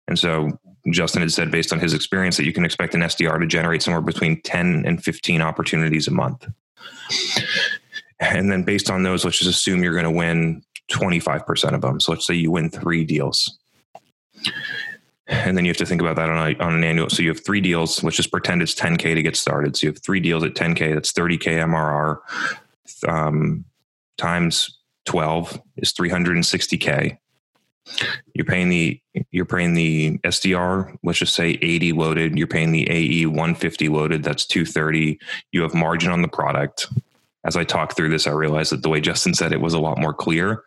And so Justin had said, based on his experience, that you can expect an SDR to generate somewhere between 10 and 15 opportunities a month. And then based on those, let's just assume you're going to win 25% of them. So let's say you win three deals and then you have to think about that on, a, on an annual. So you have three deals. Let's just pretend it's 10k to get started. So you have three deals at 10k. That's 30k MRR um, times 12 is 360k. You're paying the you're paying the SDR. Let's just say 80 loaded. You're paying the AE 150 loaded. That's 230. You have margin on the product. As I talk through this, I realized that the way Justin said it was a lot more clear.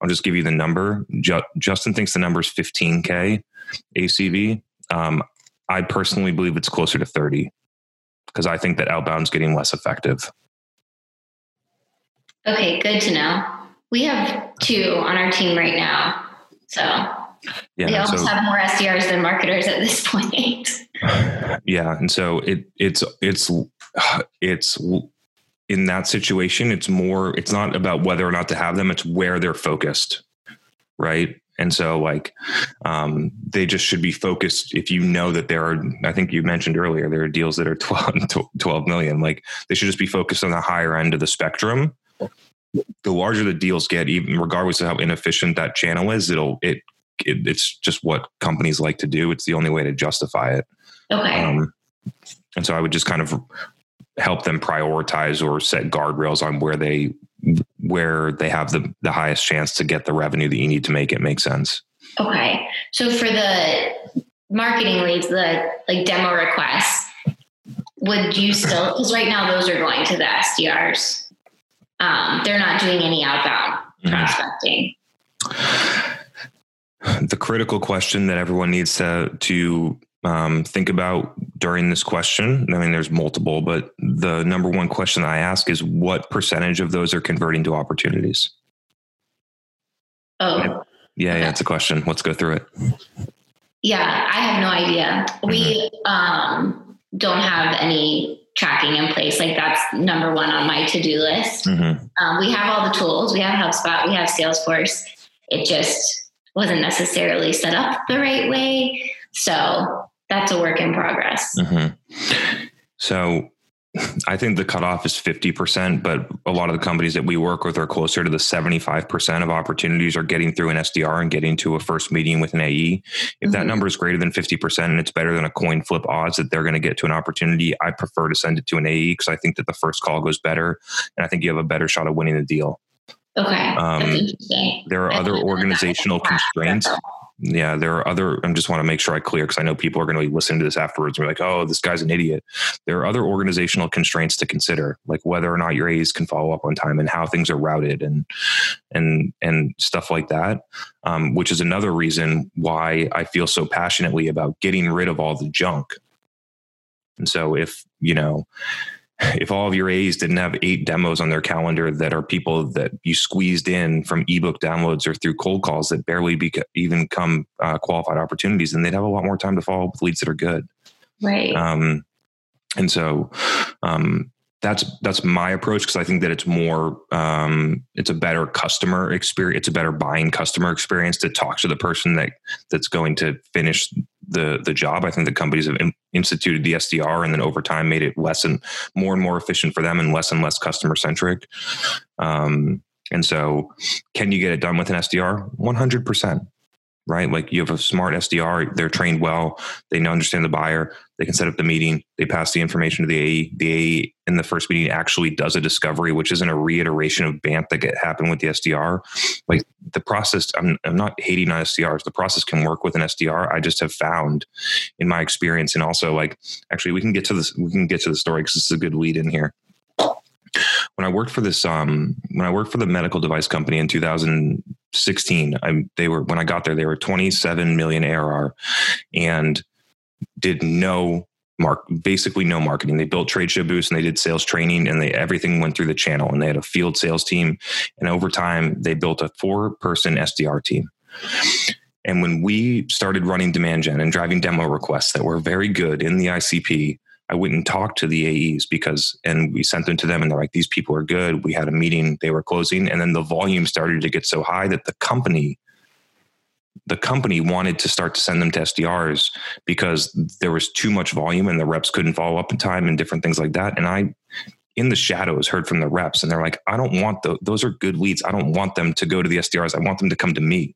I'll just give you the number. Ju- Justin thinks the number is 15k ACV. Um, I personally believe it's closer to 30 because I think that outbound's getting less effective. Okay, good to know. We have two on our team right now. So Yeah. and almost so- have more SDRs than marketers at this point. yeah. And so it, it's, it's, it's in that situation, it's more, it's not about whether or not to have them. It's where they're focused. Right. And so like, um, they just should be focused. If you know that there are, I think you mentioned earlier, there are deals that are 12, 12 million, like they should just be focused on the higher end of the spectrum. The larger the deals get, even regardless of how inefficient that channel is, it'll, it, it it's just what companies like to do. It's the only way to justify it. Okay. Um, and so I would just kind of help them prioritize or set guardrails on where they where they have the the highest chance to get the revenue that you need to make it make sense. Okay. So for the marketing leads, the like demo requests, would you still, because right now those are going to the SDRs. Um, they're not doing any outbound Mhm. prospecting. The critical question that everyone needs to to um, think about during this question. I mean, there's multiple, but the number one question I ask is what percentage of those are converting to opportunities? Oh, Yeah, yeah, it's a question. Let's go through it. yeah. I have no idea. We um, don't have any tracking in place. Like that's number one on my to do list. Mhm. Um, we have all the tools. We have HubSpot. We have Salesforce. It just wasn't necessarily set up the right way. So that's a work in progress. hmm So I think the cutoff is 50%, but a lot of the companies that we work with are closer to the 75% of opportunities are getting through an SDR and getting to a first meeting with an AE. If that Mhm. number is greater than 50% and it's better than a coin flip odds that they're going to get to an opportunity, I prefer to send it to an AE because I think that the first call goes better and I think you have a better shot of winning the deal. Okay. Um, that's interesting. There are I other organizational constraints. that. Yeah, there are other. I just want to make sure I clear because I know people are going to be listening to this afterwards and be like, "Oh, this guy's an idiot." There are other organizational constraints to consider, like whether or not your A's can follow up on time and how things are routed and and and stuff like that. Um, which is another reason why I feel so passionately about getting rid of all the junk. And so if, you know, if all of your A's didn't have eight demos on their calendar that are people that you squeezed in from ebook downloads or through cold calls that barely even come uh, qualified opportunities, then they'd have a lot more time to follow up with leads that are good. Right. Um, and so um, that's that's my approach because I think that it's more um, it's a better customer experience. It's a better buying customer experience to talk to the person that that's going to finish the the job. I think the companies have instituted the SDR and then over time made it less and more and more efficient for them and less and less customer centric. Um, and so, can you get it done with an SDR? One hundred percent right? Like you have a smart SDR, they're trained well, they understand the buyer, they can set up the meeting, they pass the information to the AE. The AE in the first meeting actually does a discovery, which isn't a reiteration of BANT that happened with the SDR. Like the process, I'm, I'm not hating on SDRs. The process can work with an SDR. I just have found in my experience, and also like actually we can get to this, we can get to the story because this is a good lead in here when I worked for this, um, when I worked for the medical device company in 2016, I, they were when I got there, they were 27 million ARR, and did no mark basically no marketing. They built trade show booths and they did sales training, and they everything went through the channel. And they had a field sales team, and over time they built a four person SDR team. And when we started running demand gen and driving demo requests that were very good in the ICP, I went and talked to the AEs because, and we sent them to them and they're like, these people are good. We had a meeting, they were closing. And then the volume started to get so high that the company, the company wanted to start to send them to SDRs because there was too much volume and the reps couldn't follow up in time and different things like that. And I, in the shadows, heard from the reps and they're like, I don't want those. Those are good leads. I don't want them to go to the SDRs. I want them to come to me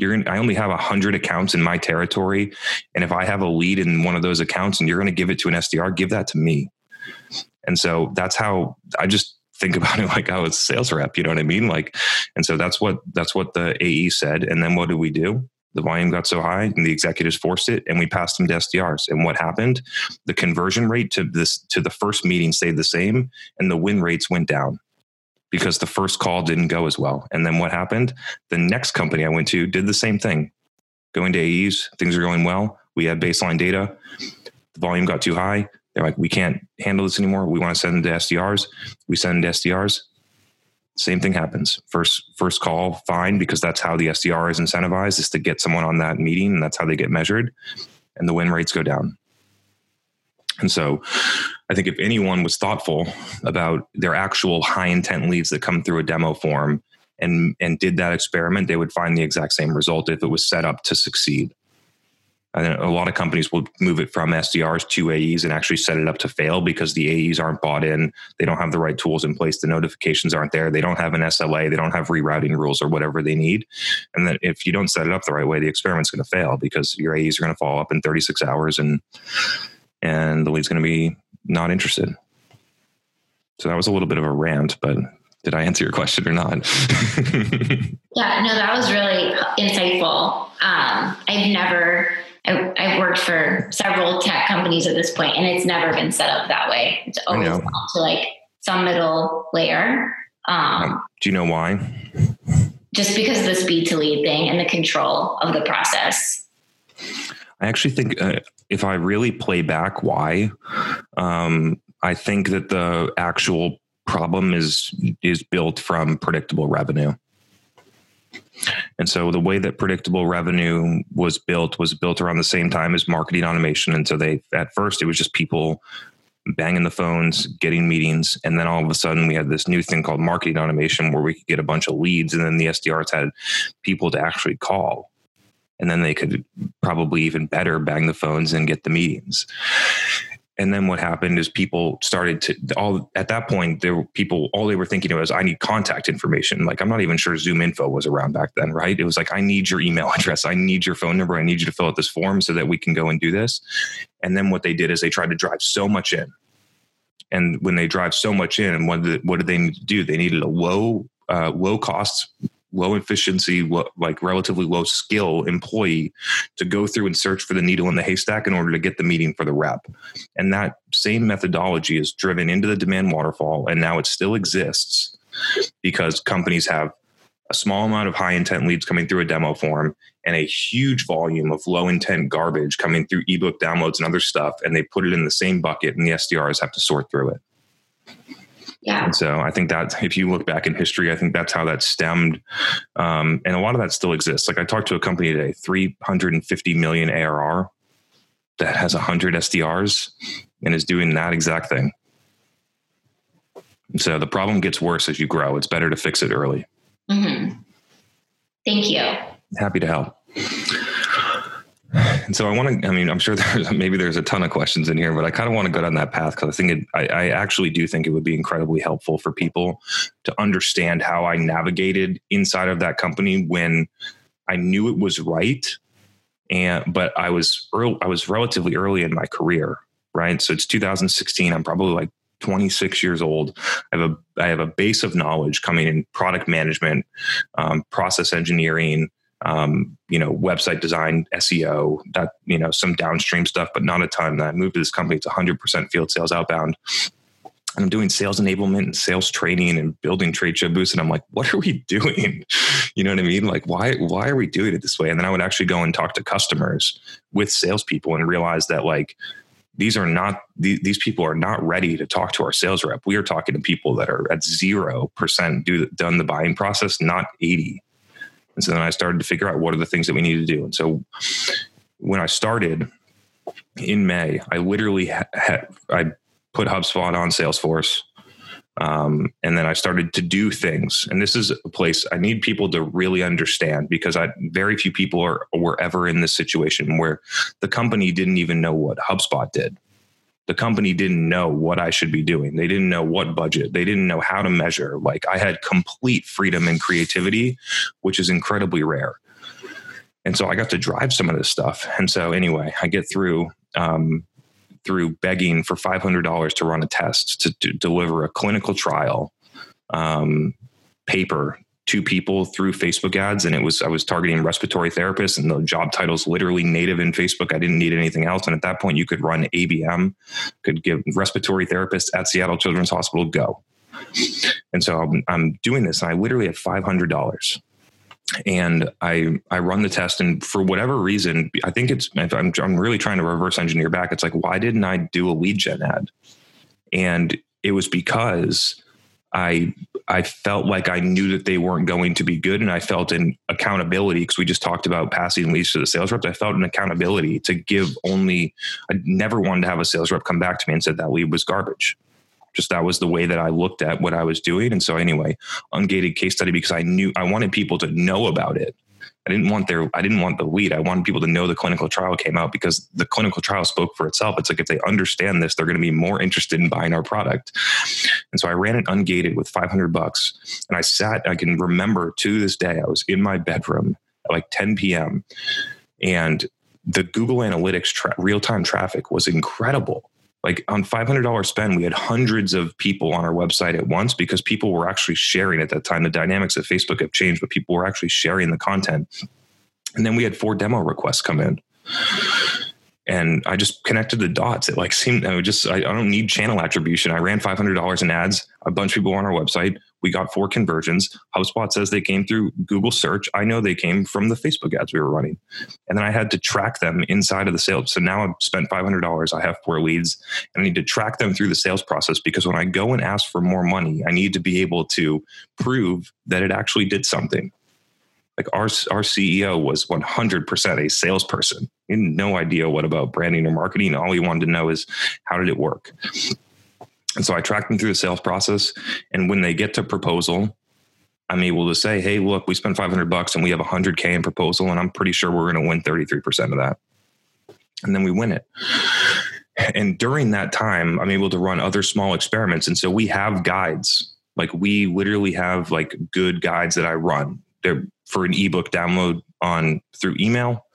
you're in, I only have a hundred accounts in my territory. And if I have a lead in one of those accounts and you're going to give it to an SDR, give that to me. And so that's how I just think about it like I was a sales rep. You know what I mean? Like, and so that's what, that's what the AE said. And then what did we do? The volume got so high and the executives forced it and we passed them to SDRs. And what happened? The conversion rate to this, to the first meeting stayed the same and the win rates went down because the first call didn't go as well. And then what happened? The next company I went to did the same thing. Going to AEs, things are going well. We had baseline data. The volume got too high. They're like, we can't handle this anymore. We want to send them to SDRs. We send them to SDRs. Same thing happens. First, first call, fine, because that's how the SDR is incentivized is to get someone on that meeting, and that's how they get measured. And the win rates go down. And so I think if anyone was thoughtful about their actual high intent leads that come through a demo form and and did that experiment, they would find the exact same result if it was set up to succeed. And a lot of companies will move it from SDRs to AEs and actually set it up to fail because the AEs aren't bought in. They don't have the right tools in place. The notifications aren't there. They don't have an SLA. They don't have rerouting rules or whatever they need. And that if you don't set it up the right way, the experiment's going to fail because your AEs are going to follow up in 36 hours and and the lead's going to be not interested. So that was a little bit of a rant, but did I answer your question or not? yeah, no, that was really insightful. Um, I've never, I, have worked for several tech companies at this point, and it's never been set up that way. It's always to like some middle layer. Um, Do you know why? Just because of the speed to lead thing and the control of the process. I actually think uh, if I really play back why, um, I think that the actual problem is is built from predictable revenue. And so the way that predictable revenue was built was built around the same time as marketing automation. And so they at first it was just people banging the phones, getting meetings, and then all of a sudden we had this new thing called marketing automation where we could get a bunch of leads, and then the SDRs had people to actually call. And then they could probably even better bang the phones and get the meetings and then what happened is people started to all at that point there were people all they were thinking of was i need contact information. Like i'm not even sure ZoomInfo was around back then right? It was like i need your email address. I need your phone number. I need you to fill out this form so that we can go and do this. And then what they did is they tried to drive so much in. And when they drive so much in what did, what did they need to do? They needed a low uh, low cost low efficiency, like relatively low skill employee to go through and search for the needle in the haystack in order to get the meeting for the rep. And that same methodology is driven into the demand waterfall, and now it still exists because companies have a small amount of high intent leads coming through a demo form and a huge volume of low intent garbage coming through ebook downloads and other stuff and they put it in the same bucket and the sdrs have to sort through it Yeah. and so I think that if you look back in history, I think that's how that stemmed. Um, and a lot of that still exists. Like I talked to a company today, 350 million ARR that has 100 SDRs and is doing that exact thing. So the problem gets worse as you grow. It's better to fix it early. hmm Thank you. Happy to help. And so I want to, I mean, I'm sure there's maybe there's a ton of questions in here, but I kind of want to go down that path because I think it, I, I actually do think it would be incredibly helpful for people to understand how I navigated inside of that company when I knew it was right. And, but I was early, I was relatively early in my career, right? So it's 2016. I'm probably like 26 years old. I have a, I have a base of knowledge coming in product management, um, process engineering, um, you know, website design, SEO, that, you know, some downstream stuff, but not a ton. I moved to this company. It's 100% field sales outbound. And I'm doing sales enablement and sales training and building trade show booths. And I'm like, what are we doing? You know what I mean? Like, why, why are we doing it this way? And then I would actually go and talk to customers with salespeople and realize that like, these are not these people are not ready to talk to our sales rep. We are talking to people that are at zero percent do done the buying process, not eighty. And so then I started to figure out what are the things that we need to do. And so when I started in May, I literally had I put HubSpot on Salesforce. Um, and then I started to do things. And this is a place I need people to really understand because I very few people are were ever in this situation where the company didn't even know what HubSpot did. The company didn't know what I should be doing. They didn't know what budget. They didn't know how to measure. Like I had complete freedom and creativity, which is incredibly rare. And so I got to drive some of this stuff. And so anyway, I get through um, through begging for $500 to run a test to, to deliver a clinical trial um, paper to people through Facebook ads. And it was, I was targeting respiratory therapists and the job titles literally native in Facebook. I didn't need anything else. And at that point you could run ABM, could give respiratory therapists at Seattle Children's Hospital go. And so I'm, I'm doing this and I literally have $500 and I I run the test, and for whatever reason, I think it's I'm I'm really trying to reverse engineer back. It's like why didn't I do a lead gen ad? And it was because I I felt like I knew that they weren't going to be good, and I felt an accountability because we just talked about passing leads to the sales reps. I felt an accountability to give only. I never wanted to have a sales rep come back to me and said that lead was garbage just that was the way that I looked at what I was doing. And so anyway, ungated case study because I knew I wanted people to know about it. I didn't want their I didn't want the lead. I wanted people to know the clinical trial came out because the clinical trial spoke for itself. It's like if they understand this, they're going to be more interested in buying our product. And so I ran it ungated with 500 bucks. And I sat, I can remember to this day, I was in my bedroom at like 10 p.m. and the Google Analytics tra- real time traffic was incredible like on $500 spend we had hundreds of people on our website at once because people were actually sharing at that time. The dynamics of facebook have changed but people were actually sharing the content. And then we had four demo requests come in. And i just connected the dots. It like seemed i just I, I don't need channel attribution. I ran $500 in ads. A bunch of people on our website we got four conversions. HubSpot says they came through Google search. I know they came from the Facebook ads we were running. And then I had to track them inside of the sales. So now I've spent $500. I have four leads and I need to track them through the sales process because when I go and ask for more money, I need to be able to prove that it actually did something. Like our, our CEO was 100% a salesperson. He had no idea what about branding or marketing. All he wanted to know is how did it work? And so I track them through the sales process. And when they get to proposal, I'm able to say, hey, look, we spent 500 bucks and we have 100K in proposal, and I'm pretty sure we're going to win 33% of that. And then we win it. And during that time, I'm able to run other small experiments. And so we have guides. Like we literally have like good guides that I run. They're for an ebook download on through email,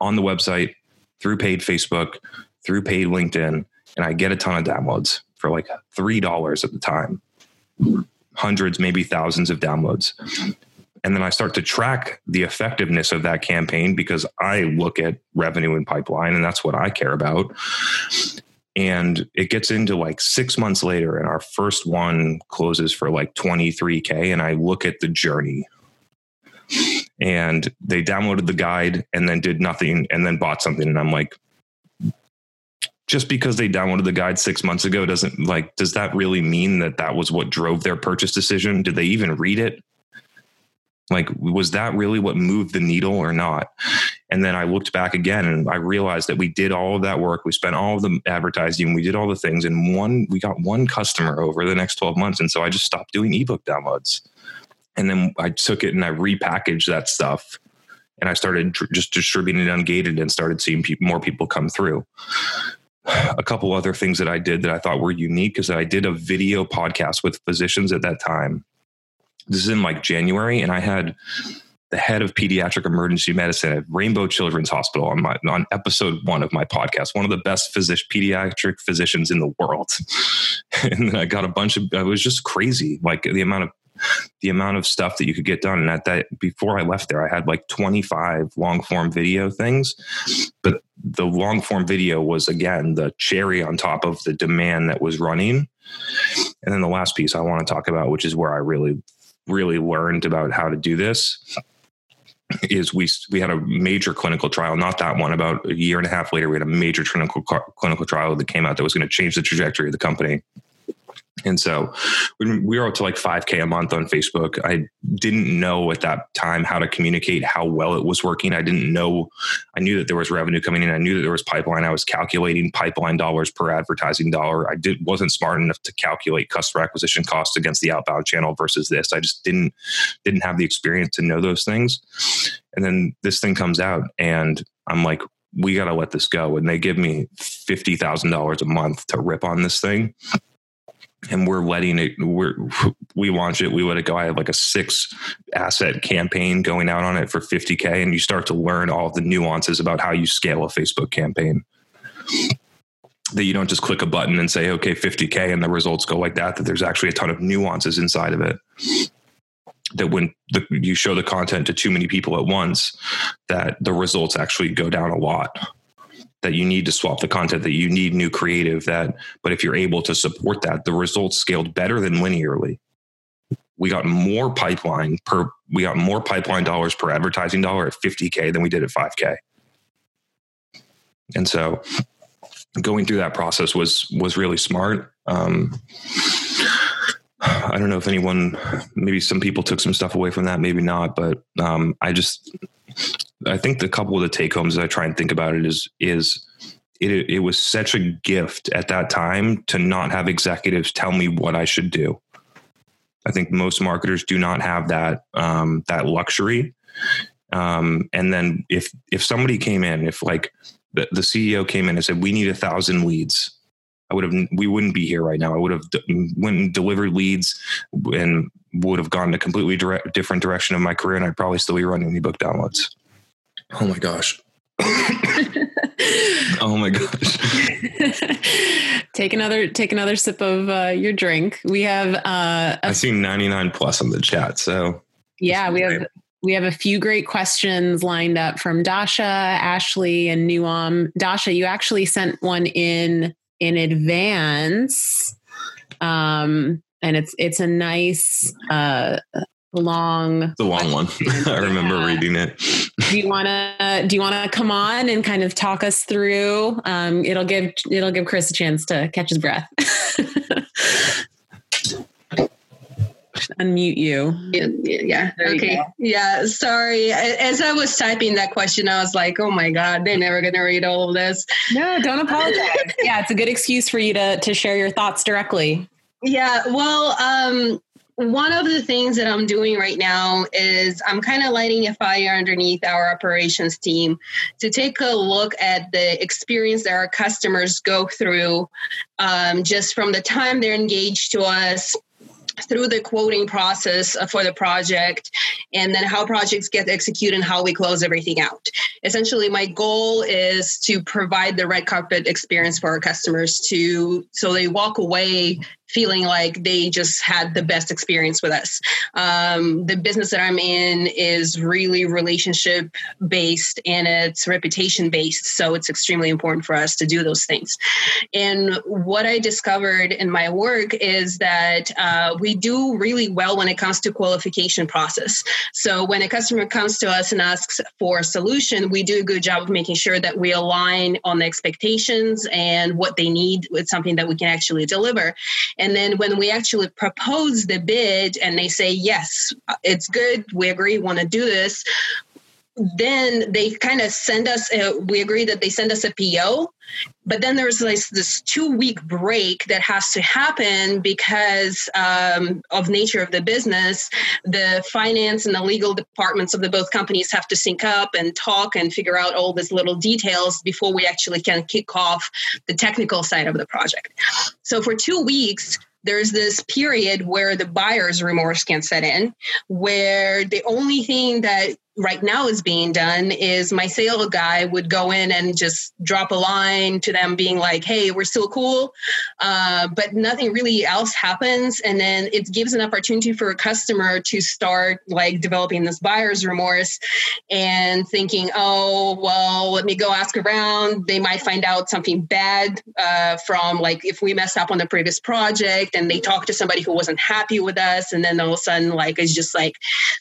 on the website, through paid Facebook, through paid LinkedIn, and I get a ton of downloads for like $3 at the time, hundreds, maybe thousands of downloads. And then I start to track the effectiveness of that campaign because I look at revenue and pipeline, and that's what I care about. And it gets into like six months later, and our first one closes for like 23K. And I look at the journey and they downloaded the guide and then did nothing and then bought something. And I'm like, just because they downloaded the guide six months ago doesn't like, does that really mean that that was what drove their purchase decision? Did they even read it? Like, was that really what moved the needle or not? And then I looked back again and I realized that we did all of that work. We spent all of the advertising, we did all the things, and one we got one customer over the next 12 months. And so I just stopped doing ebook downloads. And then I took it and I repackaged that stuff and I started tr- just distributing it ungated and started seeing pe- more people come through. A couple other things that I did that I thought were unique is that I did a video podcast with physicians at that time this is in like January, and I had the head of pediatric emergency medicine at Rainbow Children's Hospital on my on episode one of my podcast, one of the best pediatric physicians in the world. and I got a bunch of it was just crazy, like the amount of the amount of stuff that you could get done. And at that before I left there, I had like 25 long form video things. But the long form video was again the cherry on top of the demand that was running. And then the last piece I want to talk about, which is where I really really learned about how to do this is we we had a major clinical trial, not that one. About a year and a half later, we had a major clinical clinical trial that came out that was going to change the trajectory of the company. And so we were up to like 5K a month on Facebook. I didn't know at that time how to communicate how well it was working. I didn't know, I knew that there was revenue coming in. I knew that there was pipeline. I was calculating pipeline dollars per advertising dollar. I did, wasn't smart enough to calculate customer acquisition costs against the outbound channel versus this. I just didn't, didn't have the experience to know those things. And then this thing comes out and I'm like, we got to let this go. And they give me $50,000 a month to rip on this thing and we're letting it we're we launch it we let it go. I have like a six asset campaign going out on it for 50k and you start to learn all the nuances about how you scale a facebook campaign. That you don't just click a button and say okay 50k and the results go like that that there's actually a ton of nuances inside of it. That when the, you show the content to too many people at once that the results actually go down a lot that you need to swap the content, that you need new creative, that, but if you're able to support that, the results scaled better than linearly. We got more pipeline per, we got more pipeline dollars per advertising dollar at 50K than we did at 5K. And so going through that process was, was really smart. Um, I don't know if anyone, maybe some people took some stuff away from that, maybe not, but um, I just, I think the couple of the take homes I try and think about it is is it it was such a gift at that time to not have executives tell me what I should do. I think most marketers do not have that um, that luxury. Um, and then if if somebody came in, if like the, the CEO came in and said, "We need a thousand leads," I would have we wouldn't be here right now. I would have d- went and delivered leads and would have gone a completely direct, different direction of my career, and I'd probably still be running ebook downloads. Oh my gosh. oh my gosh. take another take another sip of uh, your drink. We have uh I see 99 plus on the chat, so yeah, we have we have a few great questions lined up from Dasha, Ashley, and Nuam. Dasha, you actually sent one in in advance. Um and it's it's a nice uh long the long one. I remember yeah. reading it. Do you want to do you want to come on and kind of talk us through um, it'll give it'll give chris a chance to catch his breath. Unmute you. Yeah, yeah. okay. yeah sorry. As i was typing that question i was like oh my god they're never gonna read all of this. No don't apologize. Yeah it's a good excuse for you to to share your thoughts directly yeah well um one of the things that I'm doing right now is I'm kind of lighting a fire underneath our operations team to take a look at the experience that our customers go through um, just from the time they're engaged to us through the quoting process for the project and then how projects get executed and how we close everything out. Essentially, my goal is to provide the red carpet experience for our customers to so they walk away feeling like they just had the best experience with us. Um, the business that I'm in is really relationship based and it's reputation based. So it's extremely important for us to do those things. And what I discovered in my work is that uh, we do really well when it comes to qualification process. So when a customer comes to us and asks for a solution, we do a good job of making sure that we align on the expectations and what they need with something that we can actually deliver. And then when we actually propose the bid and they say, yes, it's good, we agree, want to do this, then they kind of send us a, we agree that they send us a po but then there's like this two week break that has to happen because um, of nature of the business. The finance and the legal departments of the both companies have to sync up and talk and figure out all these little details before we actually can kick off the technical side of the project. So for two weeks there's this period where the buyer's remorse can set in, where the only thing that right now is being done is my sales guy would go in and just drop a line to them being like hey we're still cool. Uh, but nothing really else happens. And then it gives an opportunity for a customer to start like developing this buyer's remorse and thinking oh well let me go ask around. They might find out something bad uh, from like if we messed up on the previous project and they talk to somebody who wasn't happy with us. And then all of a sudden like it's just like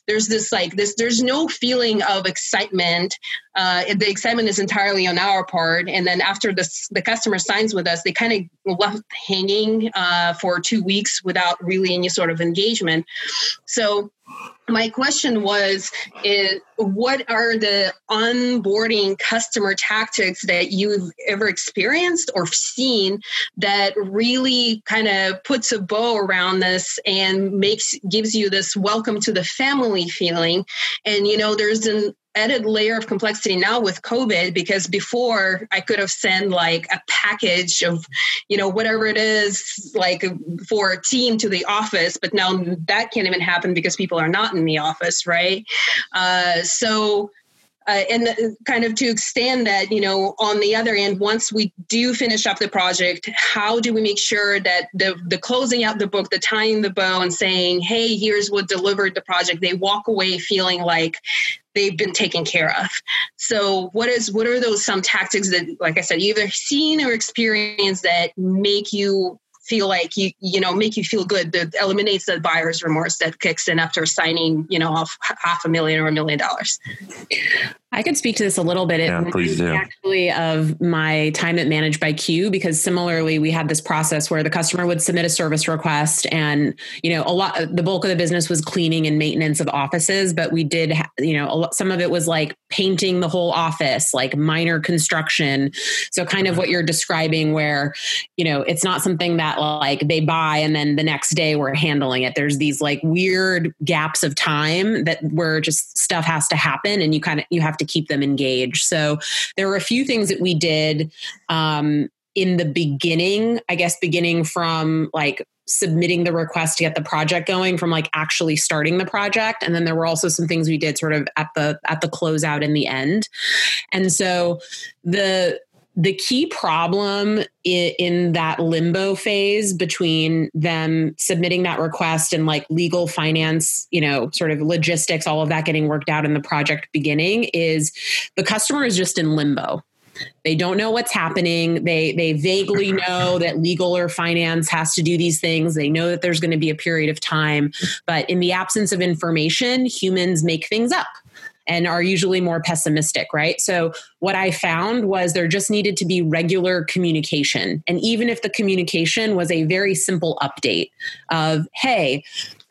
there's this like this there's no feeling of excitement. Uh, the excitement is entirely on our part. And then after the customer signs with us, they kind of left hanging uh, for two weeks without really any sort of engagement. So my question was is what are the onboarding customer tactics that you've ever experienced or seen that really kind of puts a bow around this and makes gives you this welcome to the family feeling? And you know there's an added layer of complexity now with COVID because before I could have sent like a package of, you know, whatever it is, like for a team to the office, but now that can't even happen because people are not in the office, right? Uh, so uh, and the, kind of to extend that, you know, on the other end, once we do finish up the project, how do we make sure that the the closing out the book, the tying the bow, and saying, "Hey, here's what delivered the project," they walk away feeling like they've been taken care of. So, what is what are those some tactics that, like I said, you've either seen or experienced that make you feel like you you know make you feel good that eliminates the buyer's remorse that kicks in after signing you know off half a million or a million dollars I could speak to this a little bit. Yeah, please do. Actually, of my time at Managed by Q, because similarly, we had this process where the customer would submit a service request, and you know, a lot, the bulk of the business was cleaning and maintenance of offices, but we did, you know, lot, some of it was like painting the whole office, like minor construction. So, kind of what you're describing, where you know, it's not something that like they buy and then the next day we're handling it. There's these like weird gaps of time that where just stuff has to happen, and you kind of you have to keep them engaged. So there were a few things that we did um, in the beginning, I guess, beginning from like submitting the request to get the project going from like actually starting the project and then there were also some things we did sort of at the at the closeout in the end and so the the key problem in, that limbo phase between them submitting that request and like legal finance you know sort of logistics all of that getting worked out in the project beginning is the customer is just in limbo. They don't know what's happening. They they vaguely know that legal or finance has to do these things. They know that there's going to be a period of time. But in the absence of information humans make things up and are usually more pessimistic, right? So, what I found was there just needed to be regular communication. And even if the communication was a very simple update of, hey,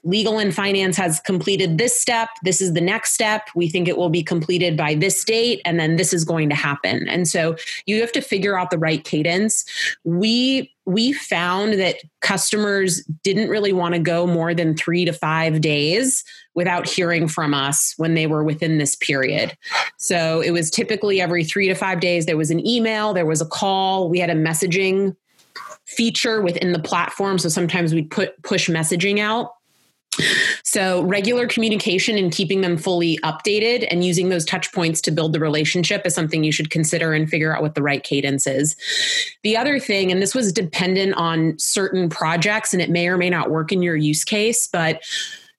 legal and finance has completed this step. This is the next step. We think it will be completed by this date, and then this is going to happen. And so you have to figure out the right cadence. We we found that customers didn't really want to go more than three to five days without hearing from us when they were within this period. So it was typically every three to five days, there was an email, there was a call, we had a messaging feature within the platform. So sometimes we'd put push messaging out So, regular communication and keeping them fully updated and using those touch points to build the relationship is something you should consider and figure out what the right cadence is. The other thing, and this was dependent on certain projects and it may or may not work in your use case, but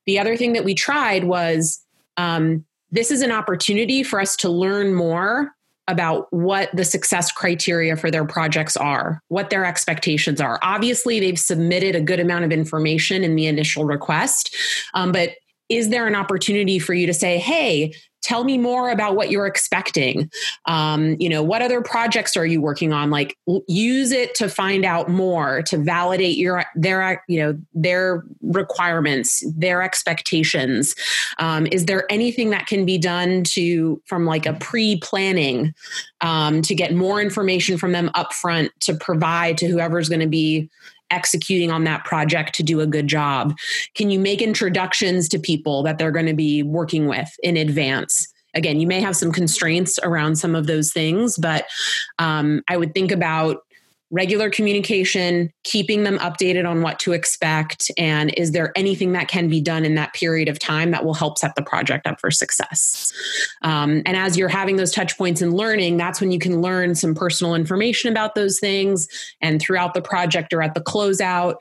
the other thing that we tried was um, this is an opportunity for us to learn more about what the success criteria for their projects are, what their expectations are. Obviously, they've submitted a good amount of information in the initial request, um, but is there an opportunity for you to say, hey, tell me more about what you're expecting. Um, you know what other projects are you working on? Like use it to find out more to validate your their you know their requirements their expectations. Um, is there anything that can be done to from like a pre-planning um, to get more information from them upfront to provide to whoever's going to be executing on that project to do a good job? Can you make introductions to people that they're going to be working with in advance? Again, you may have some constraints around some of those things, but um, I would think about regular communication, keeping them updated on what to expect, and is there anything that can be done in that period of time that will help set the project up for success? Um, and as you're having those touch points and learning, that's when you can learn some personal information about those things. And throughout the project or at the closeout,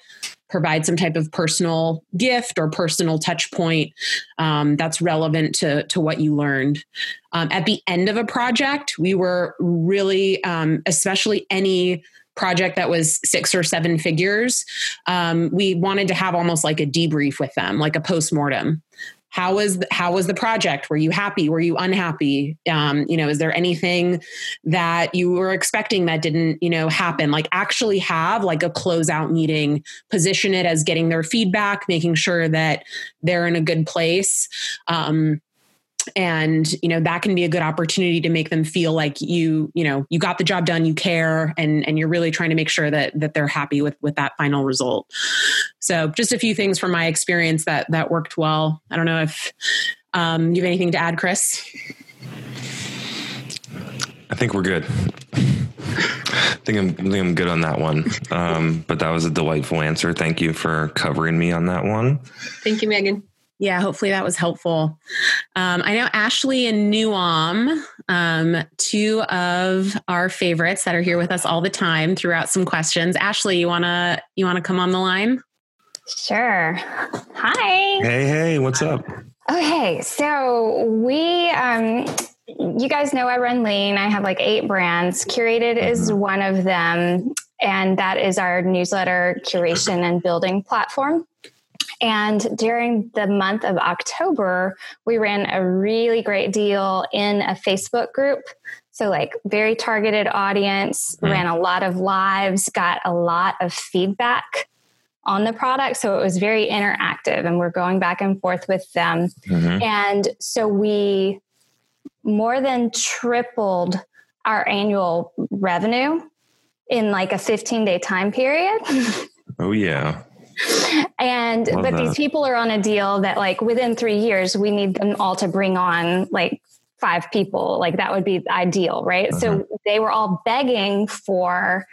provide some type of personal gift or personal touch point um, that's relevant to, to what you learned. Um, at the end of a project, we were really, um, especially any project that was six or seven figures, um, we wanted to have almost like a debrief with them, like a post-mortem. How was the, how was the project? Were you happy? Were you unhappy? Um, you know, is there anything that you were expecting that didn't you know happen? Like actually have like a closeout meeting, position it as getting their feedback, making sure that they're in a good place. Um, and you know that can be a good opportunity to make them feel like you you know you got the job done you care and and you're really trying to make sure that that they're happy with with that final result so just a few things from my experience that that worked well i don't know if um, you have anything to add chris i think we're good I think I'm, I think I'm good on that one. Um, but that was a delightful answer. Thank you for covering me on that one. Thank you, Megan. Yeah, hopefully that was helpful. Um, I know Ashley and Nuam, um, two of our favorites that are here with us all the time, threw out some questions. Ashley, you wanna you wanna come on the line? Sure. Hi. Hey, hey, what's up? Okay, so we um, you guys know I run Lean. I have like eight brands. Curated mm-hmm. is one of them, and that is our newsletter curation and building platform. And during the month of October, we ran a really great deal in a Facebook group. So, like, very targeted audience, mm. ran a lot of lives, got a lot of feedback on the product. So, it was very interactive, and we're going back and forth with them. Mm-hmm. And so, we more than tripled our annual revenue in like a 15 day time period. Oh, yeah and Love but that. these people are on a deal that like within three years we need them all to bring on like five people like that would be ideal right uh-huh. so they were all begging for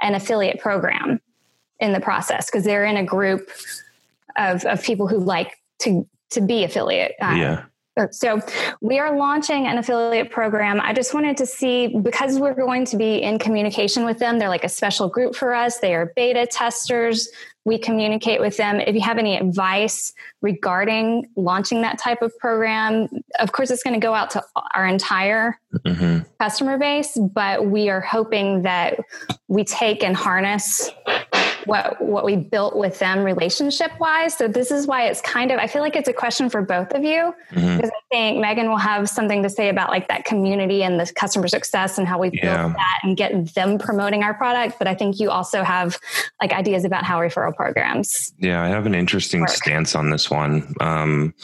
an affiliate program in the process because they're in a group of, of people who like to to be affiliate uh, yeah so we are launching an affiliate program. I just wanted to see because we're going to be in communication with them. They're like a special group for us. They are beta testers. We communicate with them. If you have any advice regarding launching that type of program, of course, it's going to go out to our entire mm-hmm. customer base, but we are hoping that we take and harness what what we built with them relationship wise. So this is why it's kind of I feel like it's a question for both of you mm-hmm. because I think Megan will have something to say about like that community and the customer success and how we yeah. built that and get them promoting our product. But I think you also have like ideas about how referral programs. Yeah, I have an interesting work. stance on this one. Um,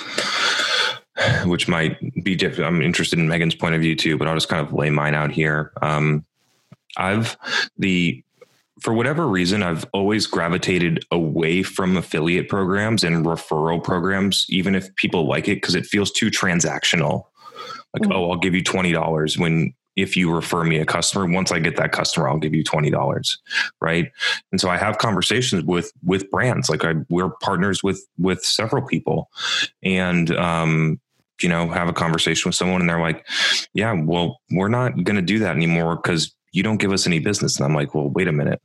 which might be different. I'm interested in Megan's point of view too, but I'll just kind of lay mine out here. Um, I've the for whatever reason, I've always gravitated away from affiliate programs and referral programs, even if people like it, because it feels too transactional. Like, mm-hmm. oh, I'll give you $20 when if you refer me a customer once i get that customer i'll give you $20 right and so i have conversations with with brands like I, we're partners with with several people and um you know have a conversation with someone and they're like yeah well we're not going to do that anymore because you don't give us any business and i'm like well wait a minute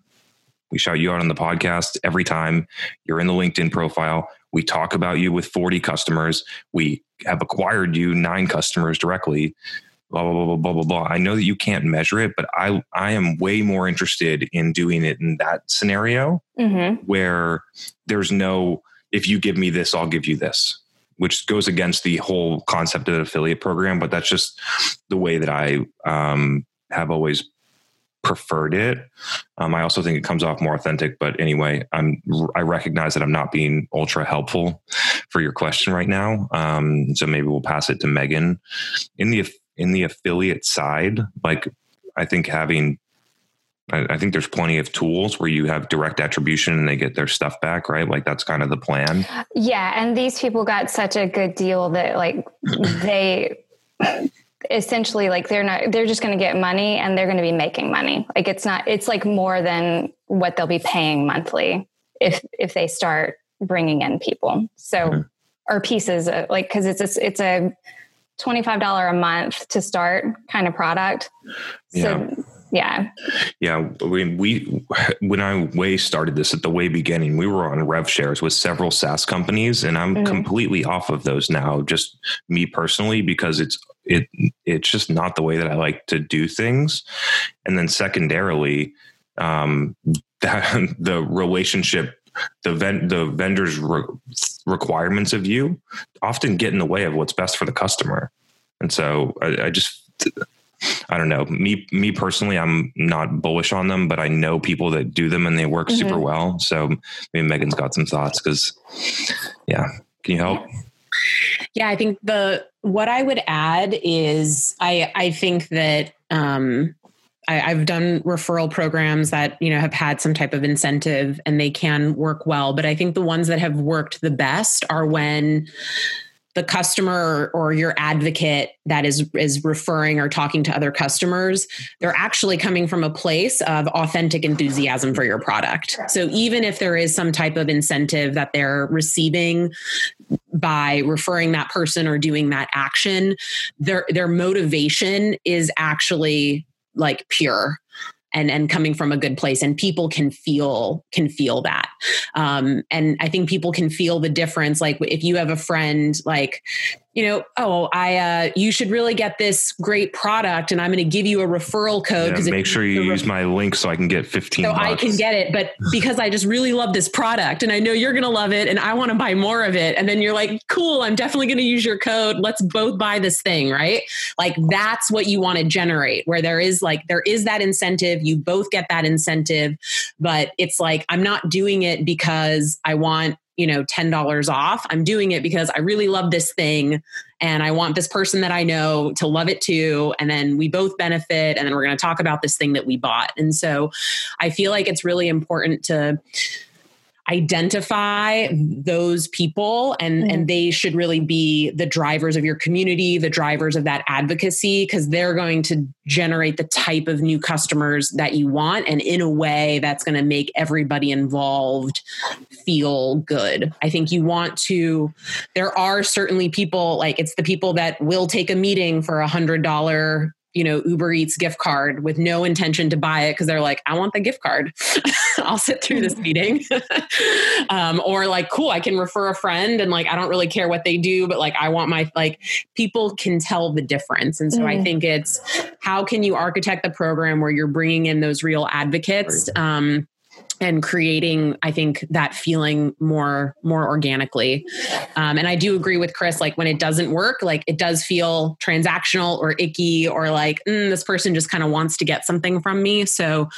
we shout you out on the podcast every time you're in the linkedin profile we talk about you with 40 customers we have acquired you nine customers directly blah blah blah blah blah blah blah. I know that you can't measure it, but I I am way more interested in doing it in that scenario Mm-hmm. where there's no if you give me this, I'll give you this, which goes against the whole concept of the affiliate program. But that's just the way that I um, have always preferred it. Um, I also think it comes off more authentic. But anyway, I'm I recognize that I'm not being ultra helpful for your question right now. Um, so maybe we'll pass it to Megan in the in the affiliate side. Like I think having I, I think there's plenty of tools where you have direct attribution and they get their stuff back, right? Like that's kind of the plan. Yeah, and these people got such a good deal that like they essentially like they're not they're just going to get money and they're going to be making money. Like it's not it's like more than what they'll be paying monthly if if they start bringing in people. So Mhm. or pieces of, like cuz it's a, it's a $25 a month to start kind of product. So yeah. Yeah, we, we when I way started this at the way beginning, we were on rev shares with several SaaS companies, and I'm Mhm. completely off of those now. Just me personally, because it's it it's just not the way that I like to do things. And then secondarily, um, that, the relationship, the ven- the vendor's re- requirements of you often get in the way of what's best for the customer. And so I, I just I don't know. Me me personally, I'm not bullish on them, but I know people that do them and they work super Mhm. well. So maybe Megan's got some thoughts because, yeah. Can you help? Yeah, I think the what I would add is I I think that um I, I've done referral programs that you know have had some type of incentive and they can work well, but I think the ones that have worked the best are when the customer or your advocate that is is referring or talking to other customers they're actually coming from a place of authentic enthusiasm for your product. So even if there is some type of incentive that they're receiving by referring that person or doing that action their their motivation is actually like pure and and coming from a good place and people can feel can feel that. Um and i think people can feel the difference. Like if you have a friend like you know oh i uh you should really get this great product and i'm going to give you a referral code Yeah, make sure you use my link so I can get 15 so I can get it, but because I just really love this product and I know you're going to love it and I want to buy more of it. And then you're like, cool, I'm definitely going to use your code. Let's both buy this thing, right? Like that's what you want to generate where there is like, there is that incentive. You both get that incentive, but it's like, I'm not doing it because I want, you know, $10 off. I'm doing it because I really love this thing and I want this person that I know to love it too. And then we both benefit. And then we're going to talk about this thing that we bought. And so I feel like it's really important to identify those people and Mhm. and they should really be the drivers of your community the drivers of that advocacy because they're going to generate the type of new customers that you want and in a way that's going to make everybody involved feel good i think you want to there are certainly people like it's the people that will take a meeting for a hundred dollar you know uber eats gift card with no intention to buy it because they're like i want the gift card. I'll sit through this meeting. Um, or like cool i can refer a friend and like i don't really care what they do but like i want my like people can tell the difference. And so i Mhm. think it's how can you architect the program where you're bringing in those real advocates? Um, and creating i think that feeling more more organically. Um, and i do agree with chris like when it doesn't work like it does feel transactional or icky or like mm, this person just kind of wants to get something from me. So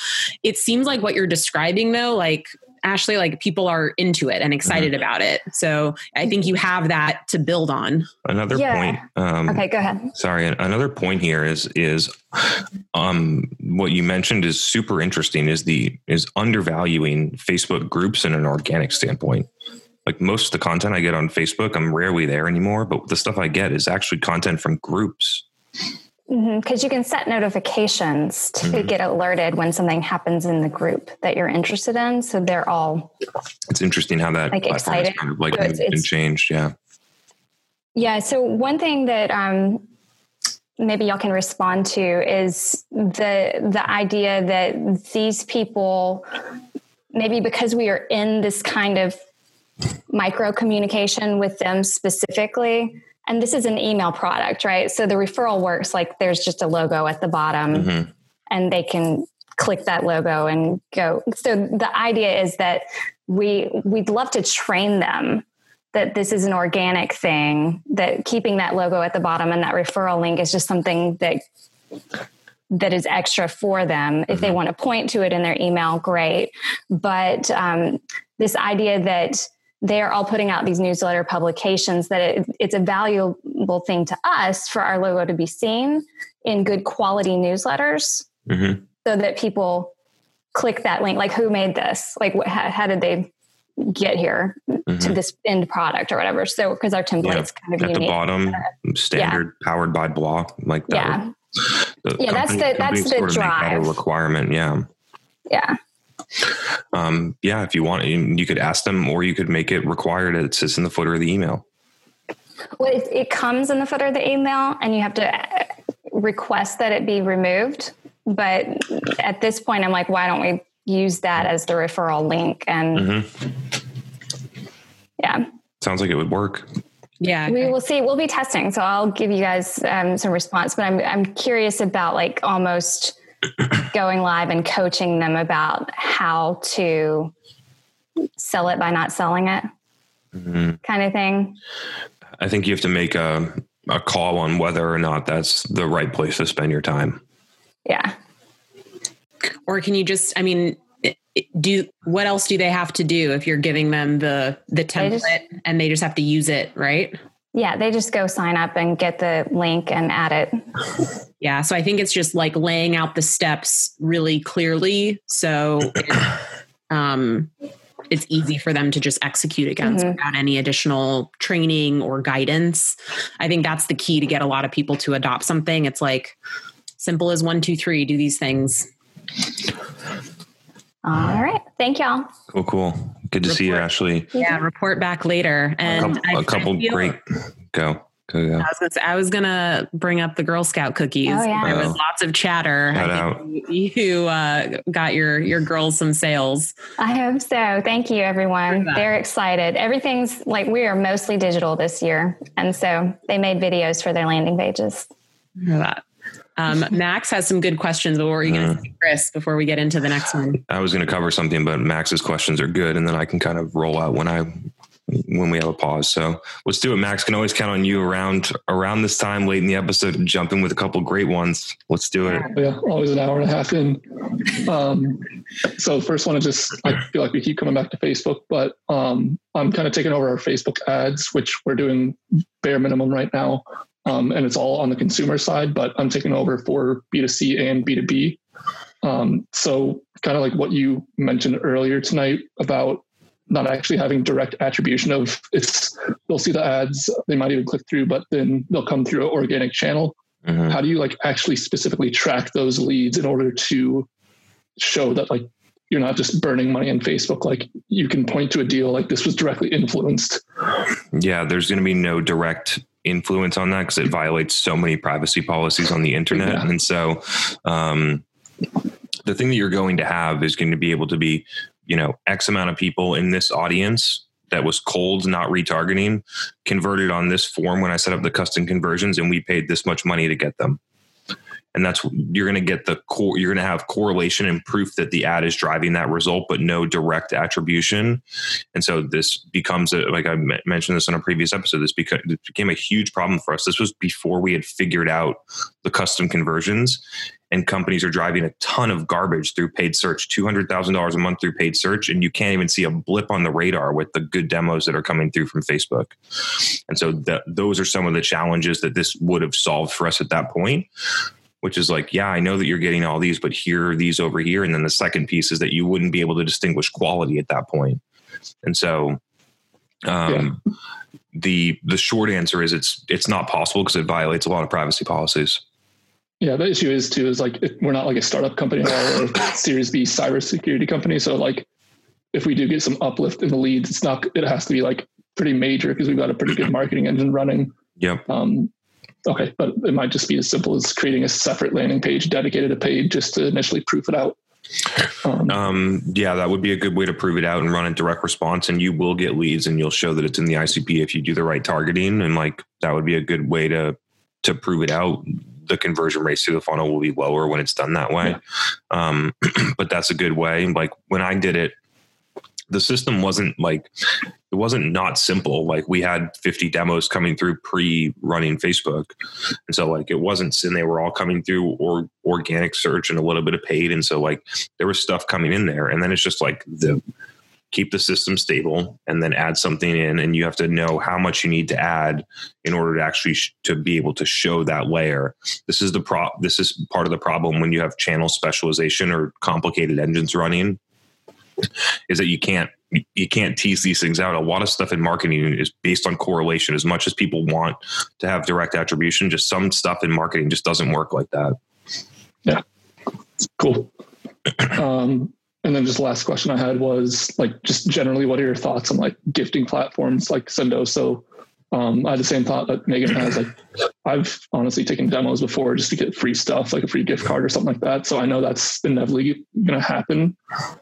it seems like what you're describing though like ashley like people are into it and excited about it so i think you have that to build on Another Yeah. point. Um, Okay, go ahead. Sorry, another point here is is um, what you mentioned is super interesting. Is the is undervaluing Facebook groups in an organic standpoint. Like most of the content I get on Facebook, I'm rarely there anymore. But the stuff I get is actually content from groups. Because you can set notifications to Mhm. get alerted when something happens in the group that you're interested in. So they're all, It's interesting how that Like, platform excited. kind of like So it's- moved and it's- changed. Yeah. yeah. So one thing that um, maybe y'all can respond to is the the idea that these people, maybe because we are in this kind of micro communication with them specifically. And this is an email product, right? So the referral works like there's just a logo at the bottom Mhm. and they can click that logo and go. So the idea is that we we'd love to train them that this is an organic thing, that keeping that logo at the bottom and that referral link is just something that that is extra for them. If they want to point to it in their email, great. But um, this idea that they're all putting out these newsletter publications that it, it's a valuable thing to us for our logo to be seen in good quality newsletters Mhm. so that people click that link like who made this like what, how, how did they get here to Mhm. this end product or whatever so because our template's kind of At the unique bottom, standard powered by blah, like that. yeah The Yeah, that's the- that's the make that drive. requirement. Yeah. yeah Um, yeah. If you want, you you could ask them, or you could make it required. It sits in the footer of the email. well it, it comes in the footer of the email and you have to uh, request that it be removed but at this point i'm like why don't we use that as the referral link and Mhm. yeah Sounds like it would work. Yeah. we will see we'll be testing so i'll give you guys um, some response but I'm, I'm curious about like almost going live and coaching them about how to sell it by not selling it Mhm. kind of thing I think you have to make a, a call on whether or not that's the right place to spend your time. yeah Or can you just, I mean, it- it- do what else do they have to do if you're giving them the the template just- and they just have to use it, right? Yeah they just go sign up and get the link and add it Yeah. So I think it's just like laying out the steps really clearly. So it, um, it's easy for them to just execute against Mhm. without any additional training or guidance. I think that's the key to get a lot of people to adopt something. It's like simple as one, two, three, do these things. all right thank y'all Cool, cool. Good to see you, Ashley. Yeah. Report back later. A And couple, I- a couple feel- great. Go. Go. Go. I was, gonna say, I was gonna bring up the Girl Scout cookies. Oh, yeah. There was Oh. lots of chatter. Shout I think you, you uh, got your your girls some sales. i hope so thank you everyone they're excited everything's like we are mostly digital this year and so they made videos for their landing pages for that. Um, Max has some good questions, but what were you going to say, Chris, before we get into the next one? I was going to cover something, but Max's questions are good, and then I can kind of roll out when I when we have a pause. So let's do it. Max can always count on you around around this time late in the episode to jump in with a couple great ones. Let's do it. Yeah, always an hour and a half in. Um, so first one, I just I feel like we keep coming back to Facebook, but um, I'm kind of taking over our Facebook ads, which we're doing bare minimum right now, um, and it's all on the consumer side. But I'm taking over for B2C and B2B. Um, so kind of like what you mentioned earlier tonight about not actually having direct attribution of it's they'll see the ads they might even click through but then they'll come through an organic channel Mhm. how do you like actually specifically track those leads in order to show that like you're not just burning money on facebook like you can point to a deal like this was directly influenced Yeah, there's going to be no direct influence on that because it violates so many privacy policies on the internet. Yeah. And so, um, the thing that you're going to have is going to be able to be, you know, X amount of people in this audience that was cold, not retargeting, converted on this form when I set up the custom conversions, and we paid this much money to get them. And that's you're going to get the core. You're going to have correlation and proof that the ad is driving that result, but no direct attribution. And so this becomes a, like I mentioned this in a previous episode. This beca- became a huge problem for us. This was before we had figured out the custom conversions, and companies are driving a ton of garbage through paid search, two hundred thousand dollars a month through paid search, and you can't even see a blip on the radar with the good demos that are coming through from Facebook. And so those are some of the challenges that this would have solved for us at that point which is like, yeah, I know that you're getting all these, but here are these over here. And then the second piece is that you wouldn't be able to distinguish quality at that point. And so um, the the short answer is it's it's not possible because it violates a lot of privacy policies. Yeah, the issue is too is like we're not like a startup company or a Series B cybersecurity company. So like, if we do get some uplift in the leads, it's not. It has to be like pretty major because we've got a pretty good marketing engine running. Yep. Um, okay, but it might just be as simple as creating a separate landing page dedicated to paid just to initially proof it out. Um, um, yeah, that would be a good way to prove it out and run a direct response, and you will get leads, and you'll show that it's in the ICP if you do the right targeting, and like that would be a good way to to prove it out. The conversion rates through the funnel will be lower when it's done that way, yeah. um, but that's a good way. Like when I did it, the system wasn't like it wasn't not simple. Like we had 50 demos coming through pre running facebook. And so like it wasn't and they were all coming through or organic search and a little bit of paid. And so like there was stuff coming in there. And then it's just like the keep the system stable and then add something in. And you have to know how much you need to add in order to actually sh- to be able to show that layer. This is the pro this is part of the problem when you have channel specialization or complicated engines running is that you can't you can't tease these things out. A lot of stuff in marketing is based on correlation. As much as people want to have direct attribution, just some stuff in marketing just doesn't work like that. Yeah, cool. Um, and then just the last question I had was like, just generally, what are your thoughts on like gifting platforms like Sendoso? Um, I had the same thought that Megan has. Like, I've honestly taken demos before just to get free stuff, like a free gift card or something like that. So I know that's inevitably going to happen.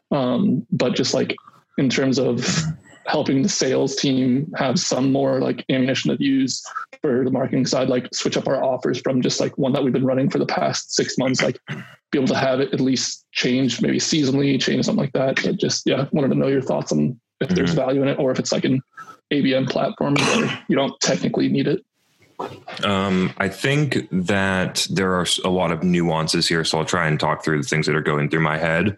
Um, but just like in terms of helping the sales team have some more like ammunition to use for the marketing side, like switch up our offers from just like one that we've been running for the past six months, like be able to have it at least change, maybe seasonally change something like that. But just yeah, wanted to know your thoughts on if there's mm-hmm. value in it or if it's like an ABM platform where you don't technically need it? Um, I think that there are a lot of nuances here, so I'll try and talk through the things that are going through my head.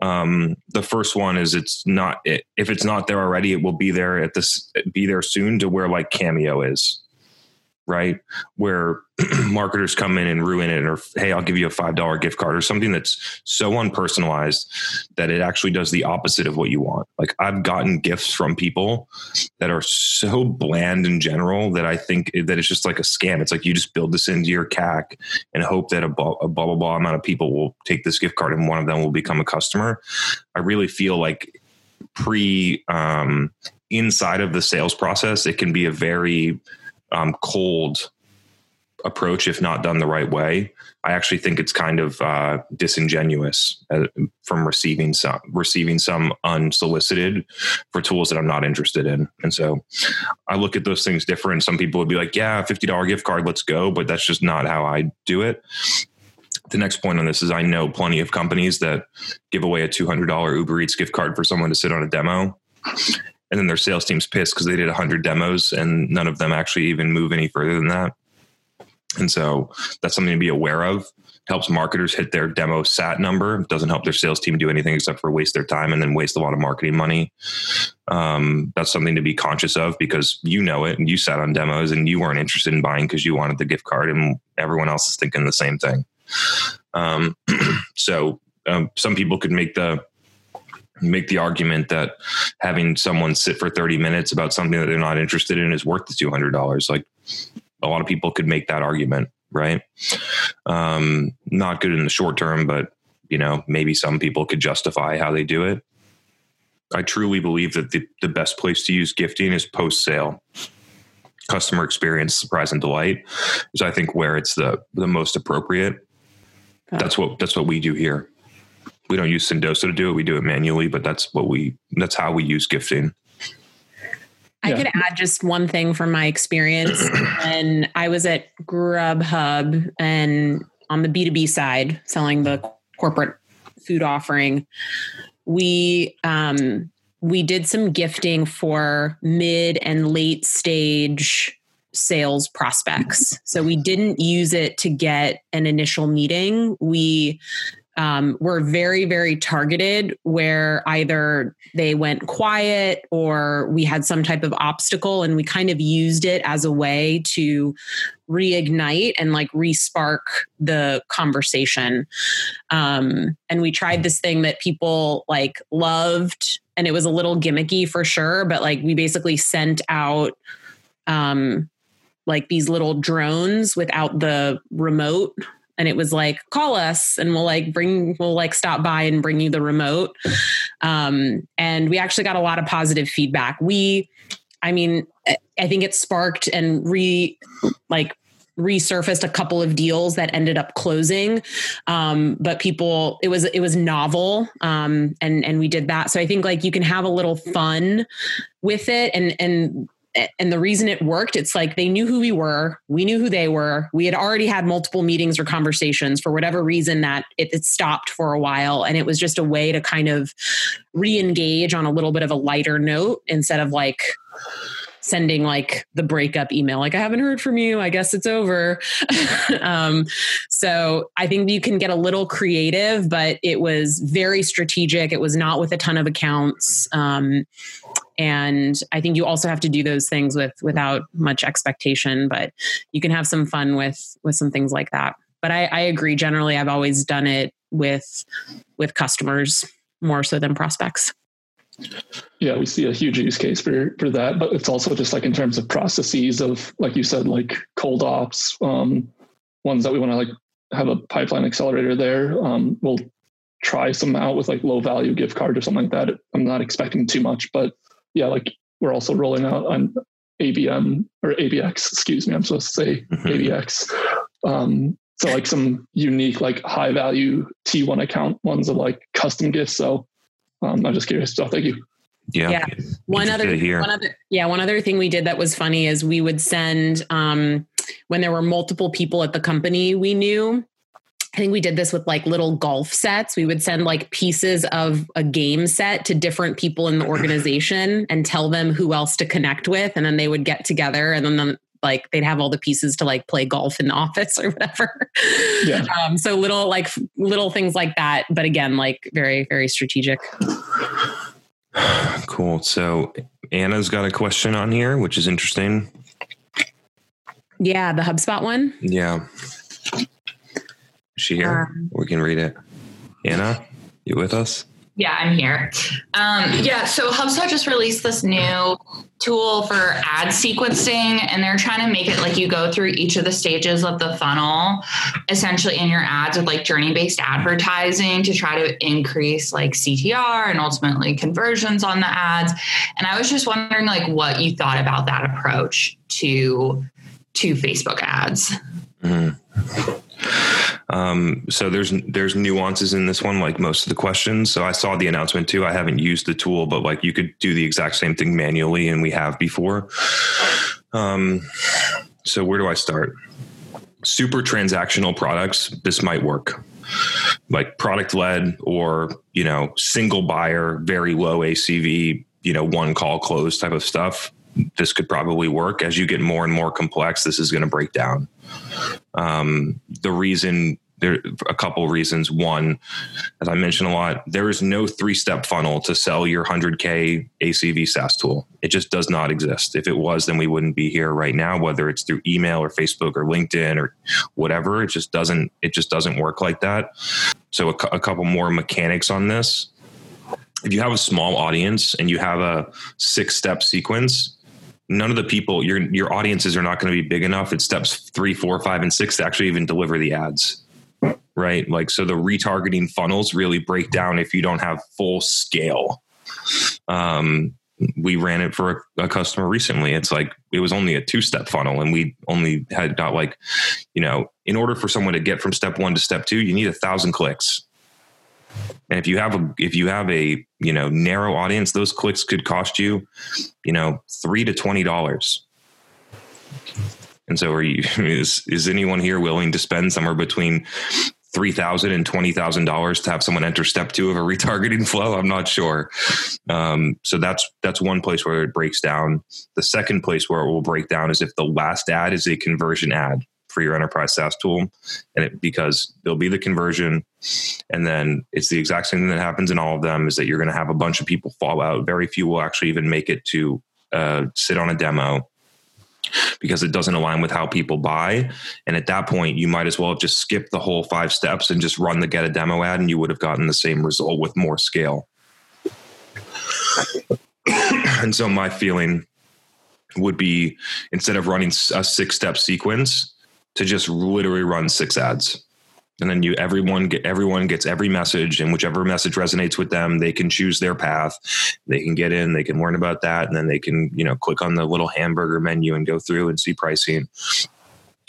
Um, the first one is it's not if it's not there already, it will be there at this be there soon to where like Cameo is right? Where marketers come in and ruin it, or hey, I'll give you a five dollar gift card, or something that's so unpersonalized that it actually does the opposite of what you want. Like I've gotten gifts from people that are so bland in general that I think that it's just like a scam. It's like you just build this into your CAC and hope that a, blah, a blah blah blah amount of people will take this gift card and one of them will become a customer. I really feel like pre um, inside of the sales process, it can be a very um, cold approach if not done the right way. I actually think it's kind of uh, disingenuous uh, from receiving some receiving some unsolicited for tools that I'm not interested in. And so I look at those things different. Some people would be like, "Yeah, fifty dollar gift card, let's go," but that's just not how I do it. The next point on this is I know plenty of companies that give away a two hundred dollar Uber Eats gift card for someone to sit on a demo and then their sales team's pissed because they did 100 demos and none of them actually even move any further than that. And so that's something to be aware of. Helps marketers hit their demo sat number. Doesn't help their sales team do anything except for waste their time and then waste a lot of marketing money. Um, that's something to be conscious of because you know it and you sat on demos and you weren't interested in buying because you wanted the gift card and everyone else is thinking the same thing. Um, so um, some people could make the make the argument that having someone sit for 30 minutes about something that they're not interested in is worth the $200 like a lot of people could make that argument right? Um, not good in the short term but you know maybe some people could justify how they do it. I truly believe that the, the best place to use gifting is post sale customer experience surprise and delight is i think where it's the the most appropriate. That's what that's what we do here we don't use Sendoso to do it. We do it manually, but that's what we that's how we use gifting. I yeah. could add just one thing from my experience. when I was at Grubhub and on the B2B side, selling the corporate food offering, we um, we did some gifting for mid and late stage sales prospects. So we didn't use it to get an initial meeting. We um, were very, very targeted where either they went quiet or we had some type of obstacle, and we kind of used it as a way to reignite and like respark the conversation. Um, and we tried this thing that people like loved, and it was a little gimmicky for sure, but like we basically sent out um, like these little drones without the remote and it was like call us and we'll like bring we'll like stop by and bring you the remote. Um, and we actually got a lot of positive feedback. We i mean i think it sparked and re like resurfaced a couple of deals that ended up closing. Um, but people it was it was novel um, and and we did that. So i think like you can have a little fun with it and and and the reason it worked it's like they knew who we were we knew who they were. We had already had multiple meetings or conversations for whatever reason that it, it stopped for a while and it was just a way to kind of re-engage on a little bit of a lighter note instead of like sending like the breakup email like i haven't heard from you i guess it's over. Um, so i think you can get a little creative but it was very strategic. It was not with a ton of accounts. Um, and i think you also have to do those things with without much expectation but you can have some fun with with some things like that. But i, I agree. Generally i've always done it with with customers more so than prospects. Yeah we see a huge use case for for that but it's also just like in terms of processes of like you said like cold ops um ones that we want to like have a pipeline accelerator there. Um we'll try some out with like low value gift card or something like that. I'm not expecting too much but yeah like we're also rolling out on abm or abx excuse me i'm supposed to say mm-hmm. abx um so like some unique like high value t1 account ones of like custom gifts so um, I'm just curious. So thank you. Yeah. yeah. One other, one other, yeah. One other thing we did that was funny is we would send, um, when there were multiple people at the company we knew, I think we did this with like little golf sets. We would send like pieces of a game set to different people in the organization and tell them who else to connect with. And then they would get together and then like they'd have all the pieces to like play golf in the office or whatever. Yeah. Um, so little like little things like that, but again, like very very strategic. Cool. So Anna's got a question on here, which is interesting. Yeah, the HubSpot one. Yeah. Is she here? Um, we can read it. Anna, you with us? Yeah, I'm here. Um, yeah, so HubSpot just released this new tool for ad sequencing, and they're trying to make it like you go through each of the stages of the funnel, essentially in your ads with like journey based advertising to try to increase like CTR and ultimately conversions on the ads. And I was just wondering like what you thought about that approach to to Facebook ads. Mm-hmm. Um, so there's there's nuances in this one, like most of the questions. So I saw the announcement too. I haven't used the tool, but like you could do the exact same thing manually, and we have before. Um, so where do I start? Super transactional products. This might work. Like product led or you know single buyer, very low ACV, you know one call close type of stuff this could probably work as you get more and more complex this is going to break down um, the reason there are a couple reasons. One, as I mentioned a lot, there is no three step funnel to sell your 100K ACV SaaS tool. It just does not exist. If it was, then we wouldn't be here right now, whether it's through email or Facebook or LinkedIn or whatever. It just doesn't, it just doesn't work like that. So a, a couple more mechanics on this. If you have a small audience and you have a six step sequence, none of the people your your audiences are not going to be big enough at steps three four five and six to actually even deliver the ads right? Like so the retargeting funnels really break down if you don't have full scale. Um we ran it for a, a customer recently. It's like it was only a two step funnel and we only had got like you know in order for someone to get from step one to step two you need a thousand clicks. And if you have a if you have a you know narrow audience, those clicks could cost you, you know, three to twenty dollars. And so, are you is is anyone here willing to spend somewhere between three thousand and twenty thousand dollars to have someone enter step two of a retargeting flow? I'm not sure. Um, so that's that's one place where it breaks down. The second place where it will break down is if the last ad is a conversion ad for your enterprise SaaS tool, and it, because there'll be the conversion, and then it's the exact same thing that happens in all of them is that you're going to have a bunch of people fall out. Very few will actually even make it to uh, sit on a demo because it doesn't align with how people buy. And at that point, you might as well have just skipped the whole five steps and just run the get a demo ad, and you would have gotten the same result with more scale. and so, my feeling would be instead of running a six step sequence, to just literally run six ads and then you everyone get everyone gets every message and whichever message resonates with them they can choose their path. They can get in they can learn about that and then they can you know click on the little hamburger menu and go through and see pricing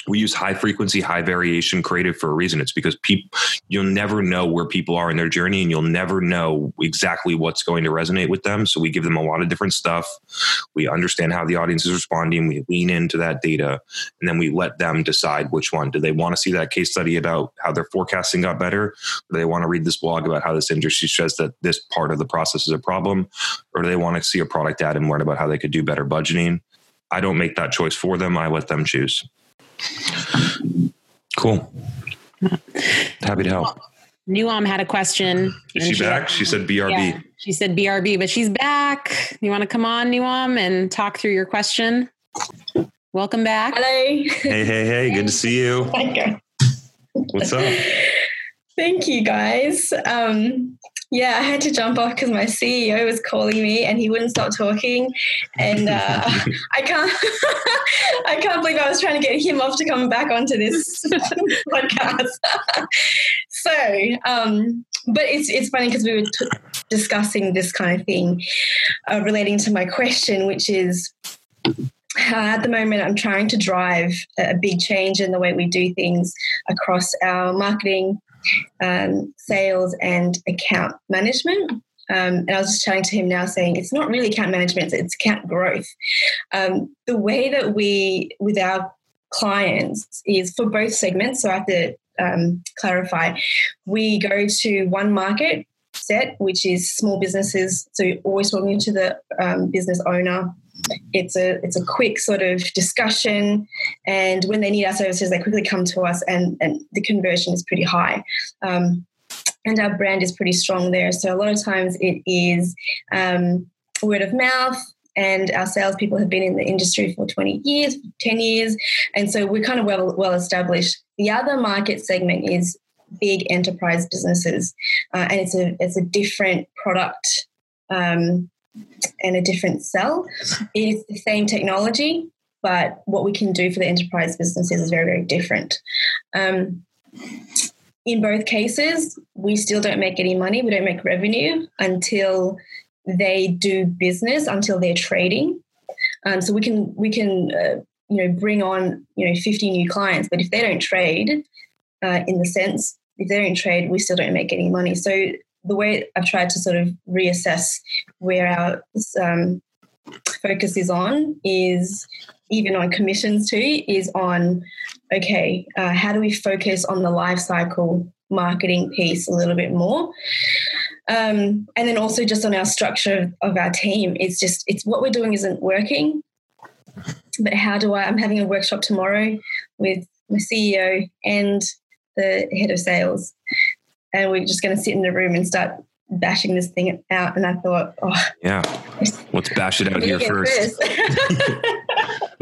we use high frequency, high variation creative for a reason. It's because people, you'll never know where people are in their journey and you'll never know exactly what's going to resonate with them. So we give them a lot of different stuff. We understand how the audience is responding. We lean into that data and then we let them decide which one. Do they want to see that case study about how their forecasting got better? Do they want to read this blog about how this industry says that this part of the process is a problem? Or do they want to see a product ad and learn about how they could do better budgeting? I don't make that choice for them. I let them choose. Cool. Happy to help. Nuam had a question. Is she, she back? She said BRB. Yeah, she said BRB, but she's back. You want to come on, Nuam, and talk through your question? Welcome back. Hello. Hey, hey, hey. Good to see you. What's up? Thank you, guys. Um, yeah, I had to jump off because my CEO was calling me and he wouldn't stop talking, and uh, I can't, I can't believe I was trying to get him off to come back onto this podcast. so, um, but it's it's funny because we were t- discussing this kind of thing uh, relating to my question, which is. Uh, at the moment, I'm trying to drive a big change in the way we do things across our marketing, um, sales and account management. Um, and I was just chatting to him now saying it's not really account management, it's account growth. Um, the way that we, with our clients, is for both segments. So I have to um, clarify we go to one market set, which is small businesses. So always talking to the um, business owner it's a it's a quick sort of discussion, and when they need our services, they quickly come to us, and and the conversion is pretty high. Um, and our brand is pretty strong there. So a lot of times it is um, word of mouth, and our salespeople have been in the industry for 20 years, 10 years, and so we're kind of well well established. The other market segment is big enterprise businesses, uh, and it's a it's a different product um, and a different sell. It is the same technology, but what we can do for the enterprise businesses is very, very different. Um, in both cases, we still don't make any money. We don't make revenue until they do business, until they're trading. Um, so we can we can uh, you know bring on you know 50 new clients, but if they don't trade, uh, in the sense if they don't trade, we still don't make any money. So the way I've tried to sort of reassess where our um, focus is on is even on commissions too is on okay uh, how do we focus on the life cycle marketing piece a little bit more? Um, and then also just on our structure of our team it's just it's what we're doing isn't working but how do i i'm having a workshop tomorrow with my ceo and the head of sales and we're just going to sit in the room and start bashing this thing out. And I thought, oh, yeah, let's bash it out here first.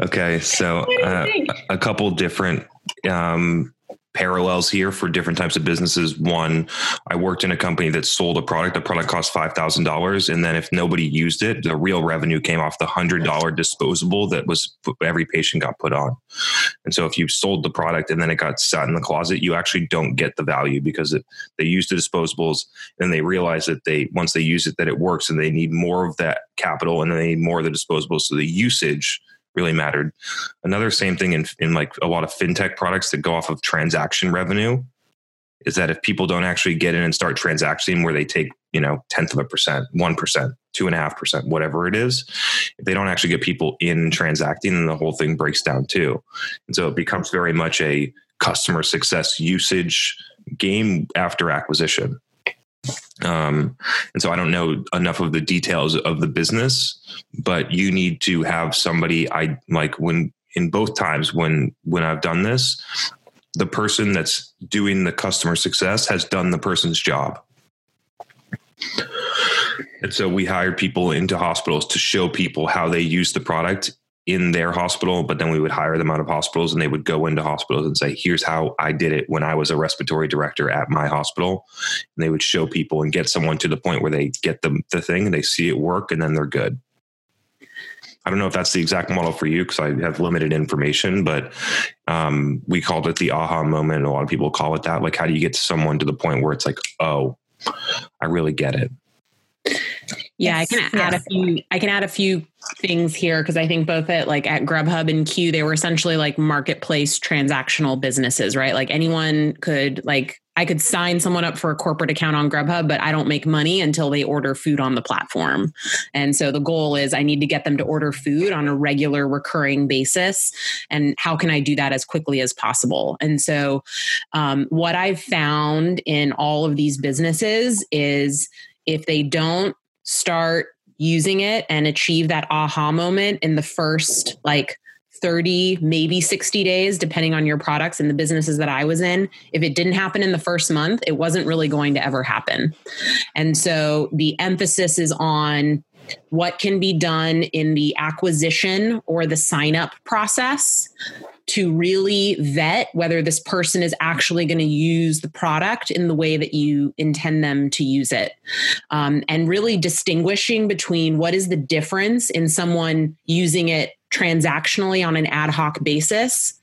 okay, so uh, a couple different um, parallels here for different types of businesses. One, I worked in a company that sold a product. The product cost five thousand dollars, and then if nobody used it, the real revenue came off the hundred dollar disposable that was every patient got put on. And so, if you sold the product and then it got sat in the closet, you actually don't get the value because it, they used the disposables and they realize that they once they use it that it works and they need more of that capital and they need more of the disposables. So the usage really mattered. Another same thing in, in like a lot of fintech products that go off of transaction revenue is that if people don't actually get in and start transacting where they take, you know, tenth of a percent, one percent, two and a half percent, whatever it is, if they don't actually get people in transacting, then the whole thing breaks down too. And so it becomes very much a customer success usage game after acquisition. Um, and so I don't know enough of the details of the business, but you need to have somebody. I like when in both times when when I've done this, the person that's doing the customer success has done the person's job. And so we hired people into hospitals to show people how they use the product in their hospital, but then we would hire them out of hospitals and they would go into hospitals and say, here's how I did it when I was a respiratory director at my hospital. And they would show people and get someone to the point where they get the, the thing and they see it work and then they're good. I don't know if that's the exact model for you because I have limited information, but um, we called it the aha moment. A lot of people call it that. Like, how do you get someone to the point where it's like, oh, I really get it? Yeah, I can add a few. I can add a few things here because I think both at like at Grubhub and Q, they were essentially like marketplace transactional businesses, right? Like anyone could like I could sign someone up for a corporate account on Grubhub, but I don't make money until they order food on the platform. And so the goal is I need to get them to order food on a regular, recurring basis. And how can I do that as quickly as possible? And so um, what I've found in all of these businesses is if they don't start using it and achieve that aha moment in the first like 30, maybe 60 days, depending on your products and the businesses that I was in. If it didn't happen in the first month, it wasn't really going to ever happen. And so the emphasis is on what can be done in the acquisition or the sign up process to really vet whether this person is actually going to use the product in the way that you intend them to use it. Um, and really distinguishing between what is the difference in someone using it transactionally on an ad hoc basis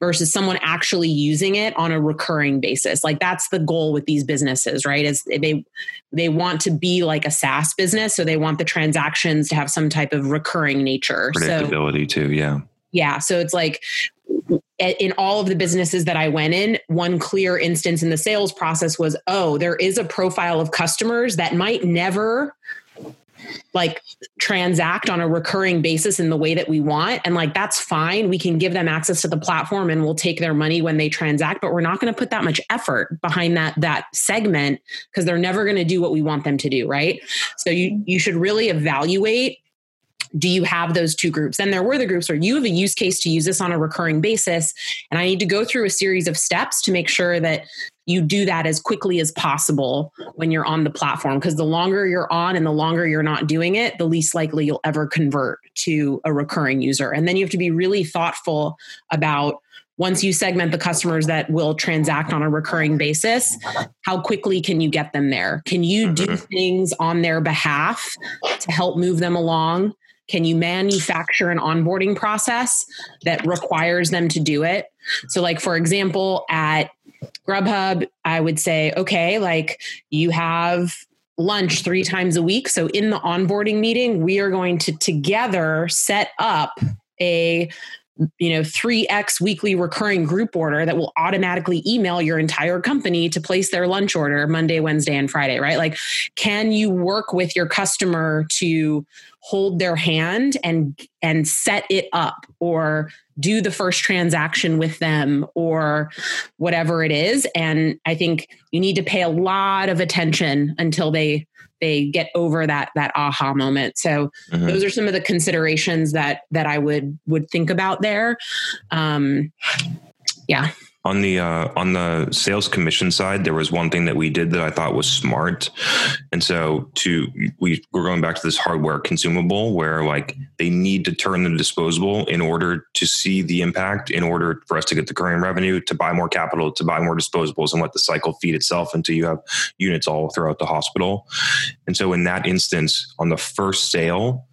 versus someone actually using it on a recurring basis. Like that's the goal with these businesses right? Is they they want to be like a SaaS business so they want the transactions to have some type of recurring nature. Predictability so, too yeah. Yeah so it's like in all of the businesses that I went in, one clear instance in the sales process was, oh, there is a profile of customers that might never like transact on a recurring basis in the way that we want. And like that's fine. We can give them access to the platform and we'll take their money when they transact but we're not going to put that much effort behind that that segment because they're never going to do what we want them to do right? So you you should really evaluate do you have those two groups? And there were the groups where you have a use case to use this on a recurring basis. And I need to go through a series of steps to make sure that you do that as quickly as possible when you're on the platform because the longer you're on and the longer you're not doing it the least likely you'll ever convert to a recurring user and then you have to be really thoughtful about once you segment the customers that will transact on a recurring basis how quickly can you get them there can you do mm-hmm. things on their behalf to help move them along can you manufacture an onboarding process that requires them to do it? So, like, for example, at Grubhub, I would say, okay, like you have lunch three times a week. So, in the onboarding meeting, we are going to together set up a you know 3x weekly recurring group order that will automatically email your entire company to place their lunch order monday wednesday and friday right? Like can you work with your customer to hold their hand and and set it up or do the first transaction with them or whatever it is? And i think you need to pay a lot of attention until they they get over that that aha moment. So mm-hmm. those are some of the considerations that that i would would think about there. Um yeah on the uh, on the sales commission side, there was one thing that we did that I thought was smart, and so to we we're going back to this hardware consumable where like they need to turn the disposable in order to see the impact, in order for us to get the current revenue, to buy more capital, to buy more disposables, and let the cycle feed itself until you have units all throughout the hospital. And so in that instance, on the first sale,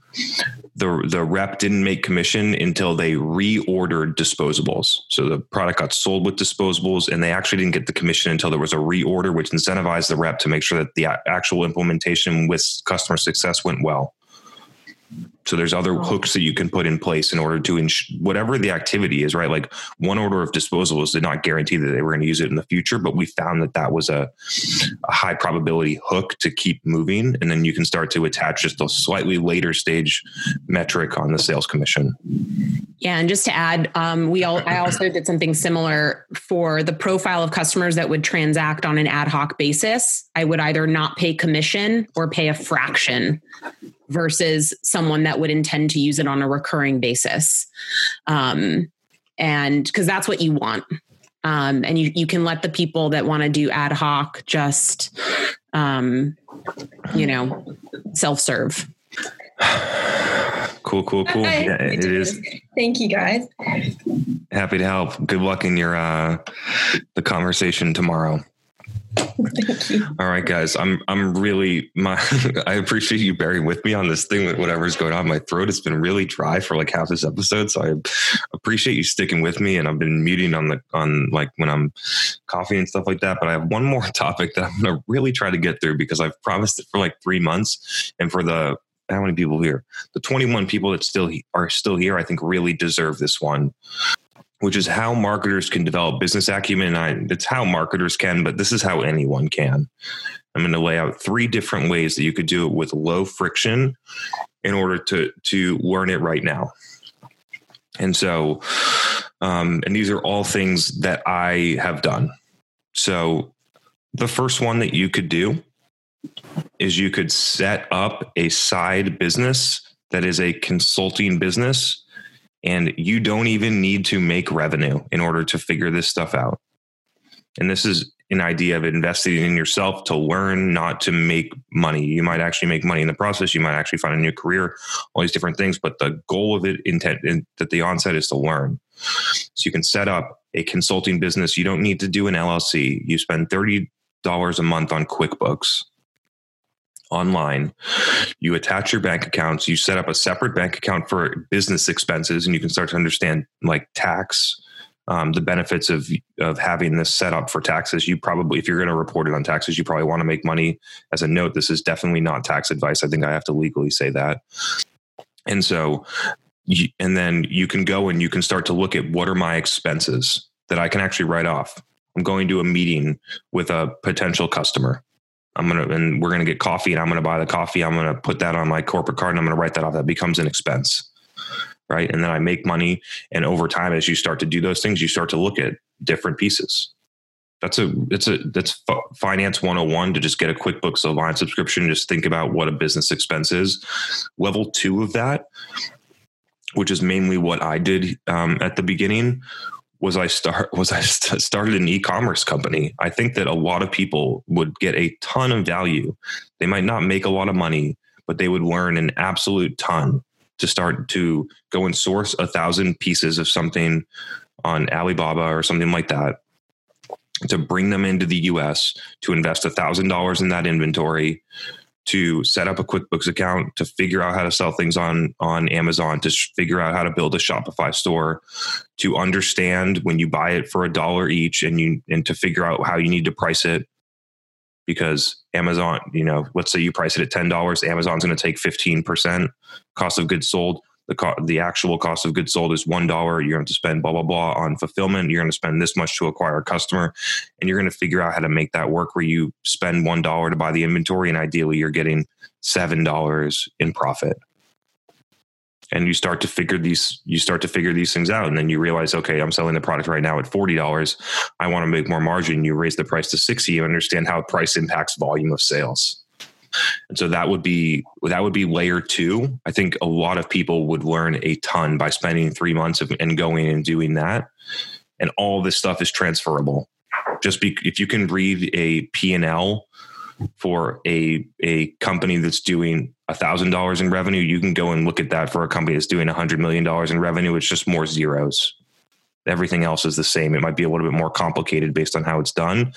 the the rep didn't make commission until they reordered disposables. So the product got sold with disposables, and they actually didn't get the commission until there was a reorder, which incentivized the rep to make sure that the actual implementation with customer success went well. So there's other oh. hooks that you can put in place in order to ins- whatever the activity is, right? Like one order of disposables did not guarantee that they were going to use it in the future, but we found that that was a, a high probability hook to keep moving, and then you can start to attach just a slightly later stage metric on the sales commission. Yeah, and just to add, um, we all I also did something similar for the profile of customers that would transact on an ad hoc basis. I would either not pay commission or pay a fraction versus someone that would intend to use it on a recurring basis. Um, and because that's what you want. Um, and you, you can let the people that want to do ad hoc just, um, you know, self serve. Cool, cool, cool. yeah, it is. Thank you, guys. Happy to help. Good luck in your uh, the conversation tomorrow. All right, guys. I'm I'm really my I appreciate you bearing with me on this thing with whatever's going on. My throat has been really dry for like half this episode. So I appreciate you sticking with me and I've been muting on the on like when I'm coughing and stuff like that. But I have one more topic that I'm gonna really try to get through because I've promised it for like three months. And for the how many people here? The 21 people that still are still here, I think really deserve this one which is how marketers can develop business acumen. I, it's how marketers can, but this is how anyone can. I'm going to lay out three different ways that you could do it with low friction in order to to learn it right now. And so, um, and these are all things that I have done. So, the first one that you could do is you could set up a side business that is a consulting business and you don't even need to make revenue in order to figure this stuff out. And this is an idea of investing in yourself to learn, not to make money. You might actually make money in the process. You might actually find a new career, all these different things. But the goal of it intent at the onset is to learn. So you can set up a consulting business. You don't need to do an LLC. You spend $30 a month on QuickBooks online. You attach your bank accounts, you set up a separate bank account for business expenses, and you can start to understand like tax. Um, the benefits of of having this set up for taxes. You probably, if you're going to report it on taxes, you probably want to make money. As a note, this is definitely not tax advice. I think I have to legally say that. And so, and then you can go and you can start to look at what are my expenses that I can actually write off. I'm going to a meeting with a potential customer. I'm gonna and we're gonna get coffee and I'm gonna buy the coffee. I'm gonna put that on my corporate card and I'm gonna write that off. That becomes an expense. Right. And then I make money. And over time, as you start to do those things, you start to look at different pieces. That's a it's a that's finance 101 to just get a QuickBooks Online subscription. Just think about what a business expense is. Level two of that, which is mainly what I did um, at the beginning, was I start was I st- started an e-commerce company. I think that a lot of people would get a ton of value. They might not make a lot of money, but they would learn an absolute ton to start to go and source a thousand pieces of something on Alibaba or something like that to bring them into the US to invest a thousand dollars in that inventory to set up a QuickBooks account, to figure out how to sell things on on Amazon, to sh- figure out how to build a Shopify store, to understand when you buy it for a dollar each, and you and to figure out how you need to price it. Because Amazon, you know, let's say you price it at ten dollars, Amazon's going to take fifteen percent cost of goods sold the co- the actual cost of goods sold is one dollar. You're going to spend blah blah blah on fulfillment. You're going to spend this much to acquire a customer, and you're going to figure out how to make that work. Where you spend one dollar to buy the inventory, and ideally you're getting seven dollars in profit. And you start to figure these you start to figure these things out, and then you realize, okay, I'm selling the product right now at forty dollars. I want to make more margin. You raise the price to sixty. You understand how price impacts volume of sales and so that would be that would be layer two. I think a lot of people would learn a ton by spending three months of, and going and doing that. And all this stuff is transferable. Just be, if you can read a P&L for a a company that's doing thousand dollars in revenue, you can go and look at that for a company that's doing a hundred million dollars in revenue. It's just more zeros everything else is the same. It might be a little bit more complicated based on how it's done.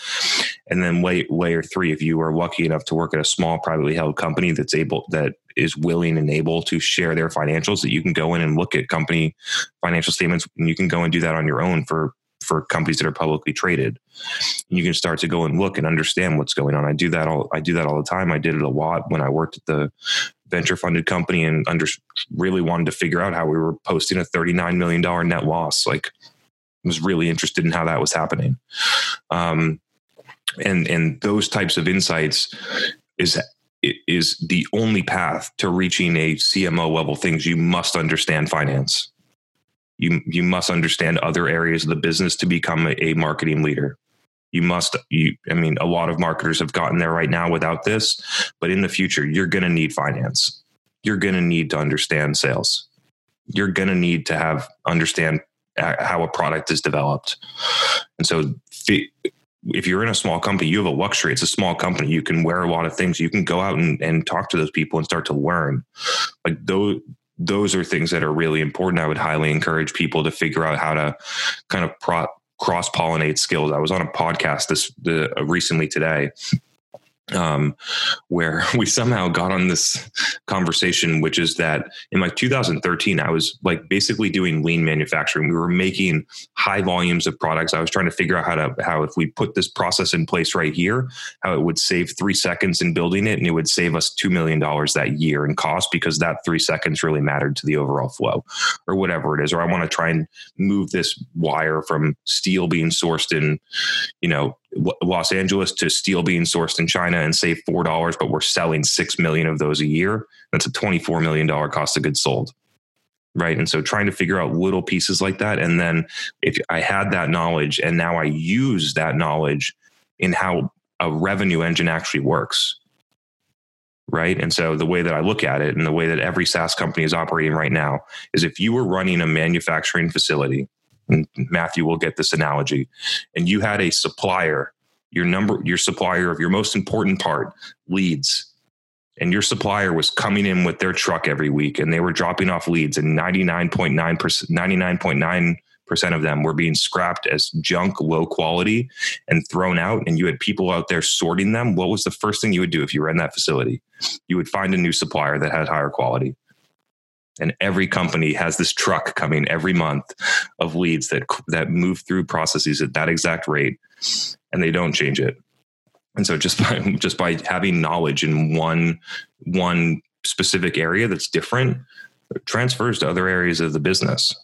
And then way layer three, if you are lucky enough to work at a small privately held company that's able that is willing and able to share their financials, that you can go in and look at company financial statements, and you can go and do that on your own for for companies that are publicly traded. You can start to go and look and understand what's going on. I do that all I do that all the time. I did it a lot when I worked at the venture funded company and under really wanted to figure out how we were posting a $39 million net loss. Like was really interested in how that was happening. Um, and and those types of insights is is the only path to reaching a CMO level things. You must understand finance. You you must understand other areas of the business to become a, a marketing leader. You must you I mean a lot of marketers have gotten there right now without this, but in the future you're going to need finance. You're going to need to understand sales. You're going to need to have understand how a product is developed. And so if you're in a small company, you have a luxury. It's a small company. You can wear a lot of things. You can go out and, and talk to those people and start to learn. Like those, those are things that are really important. I would highly encourage people to figure out how to kind of pro- cross pollinate skills. I was on a podcast this the, uh, recently today um, where we somehow got on this conversation, which is that in like 2013, I was like basically doing lean manufacturing. We were making high volumes of products. I was trying to figure out how to how if we put this process in place right here, how it would save three seconds in building it, and it would save us two million dollars that year in cost because that three seconds really mattered to the overall flow, or whatever it is. Or I want to try and move this wire from steel being sourced in, you know, Los Angeles to steel being sourced in China and save four dollars, but we're selling six million of those a year. That's a twenty-four million dollar cost of goods sold. Right. And so trying to figure out little pieces like that. And then if I had that knowledge and now I use that knowledge in how a revenue engine actually works. Right. And so the way that I look at it and the way that every SaaS company is operating right now is if you were running a manufacturing facility and Matthew will get this analogy, and you had a supplier, your number, your supplier of your most important part, leads, and your supplier was coming in with their truck every week and they were dropping off leads, and 99.9%, 99.9 percent of them were being scrapped as junk, low quality, and thrown out. And you had people out there sorting them. What was the first thing you would do if you were in that facility? You would find a new supplier that had higher quality and every company has this truck coming every month of leads that that move through processes at that exact rate and they don't change it. And so just by just by having knowledge in one one specific area that's different transfers to other areas of the business.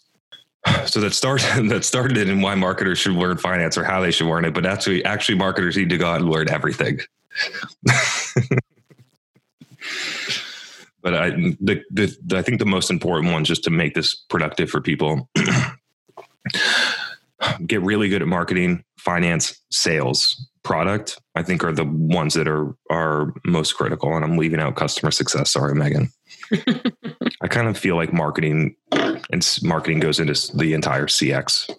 So that started that started it in why marketers should learn finance or how they should learn it but actually actually marketers need to go out and learn everything but I the, the, the I think the most important one just to make this productive for people. get really good at marketing, finance, sales, product. I think are the ones that are are most critical. And I'm leaving out customer success. Sorry, Megan. I kind of feel like marketing and marketing goes into the entire CX.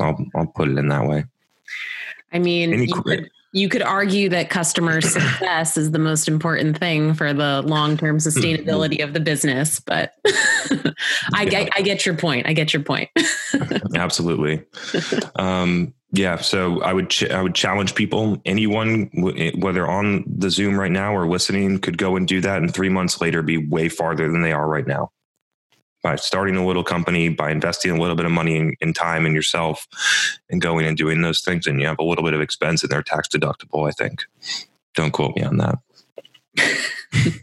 I'll I'll put it in that way. I mean, Any, you, could, you could argue that customer success is the most important thing for the long-term sustainability of the business but I, get, I get your point. I get your point. Absolutely. Um, yeah so i would ch- i would challenge people anyone whether on the zoom right now or listening could go and do that and three months later be way farther than they are right now by starting a little company, by investing a little bit of money in, in, time in yourself and going and doing those things. And you have a little bit of expense and they're tax deductible, I think. Don't quote me on that.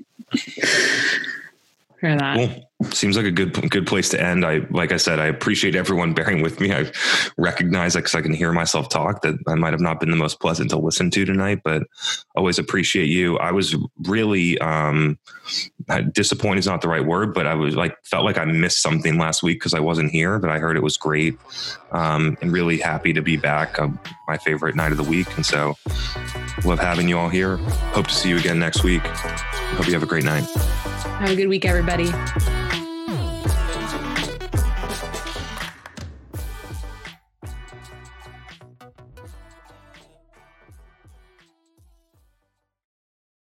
Hear that. Cool seems like a good good place to end. I like I said, I appreciate everyone bearing with me. I recognize because I can hear myself talk that I might have not been the most pleasant to listen to tonight, but always appreciate you. I was really um, disappointed is not the right word, but I was like felt like I missed something last week because I wasn't here, but I heard it was great um, and really happy to be back. Um, my favorite night of the week, and so love having you all here. Hope to see you again next week. Hope you have a great night. Have a good week, everybody.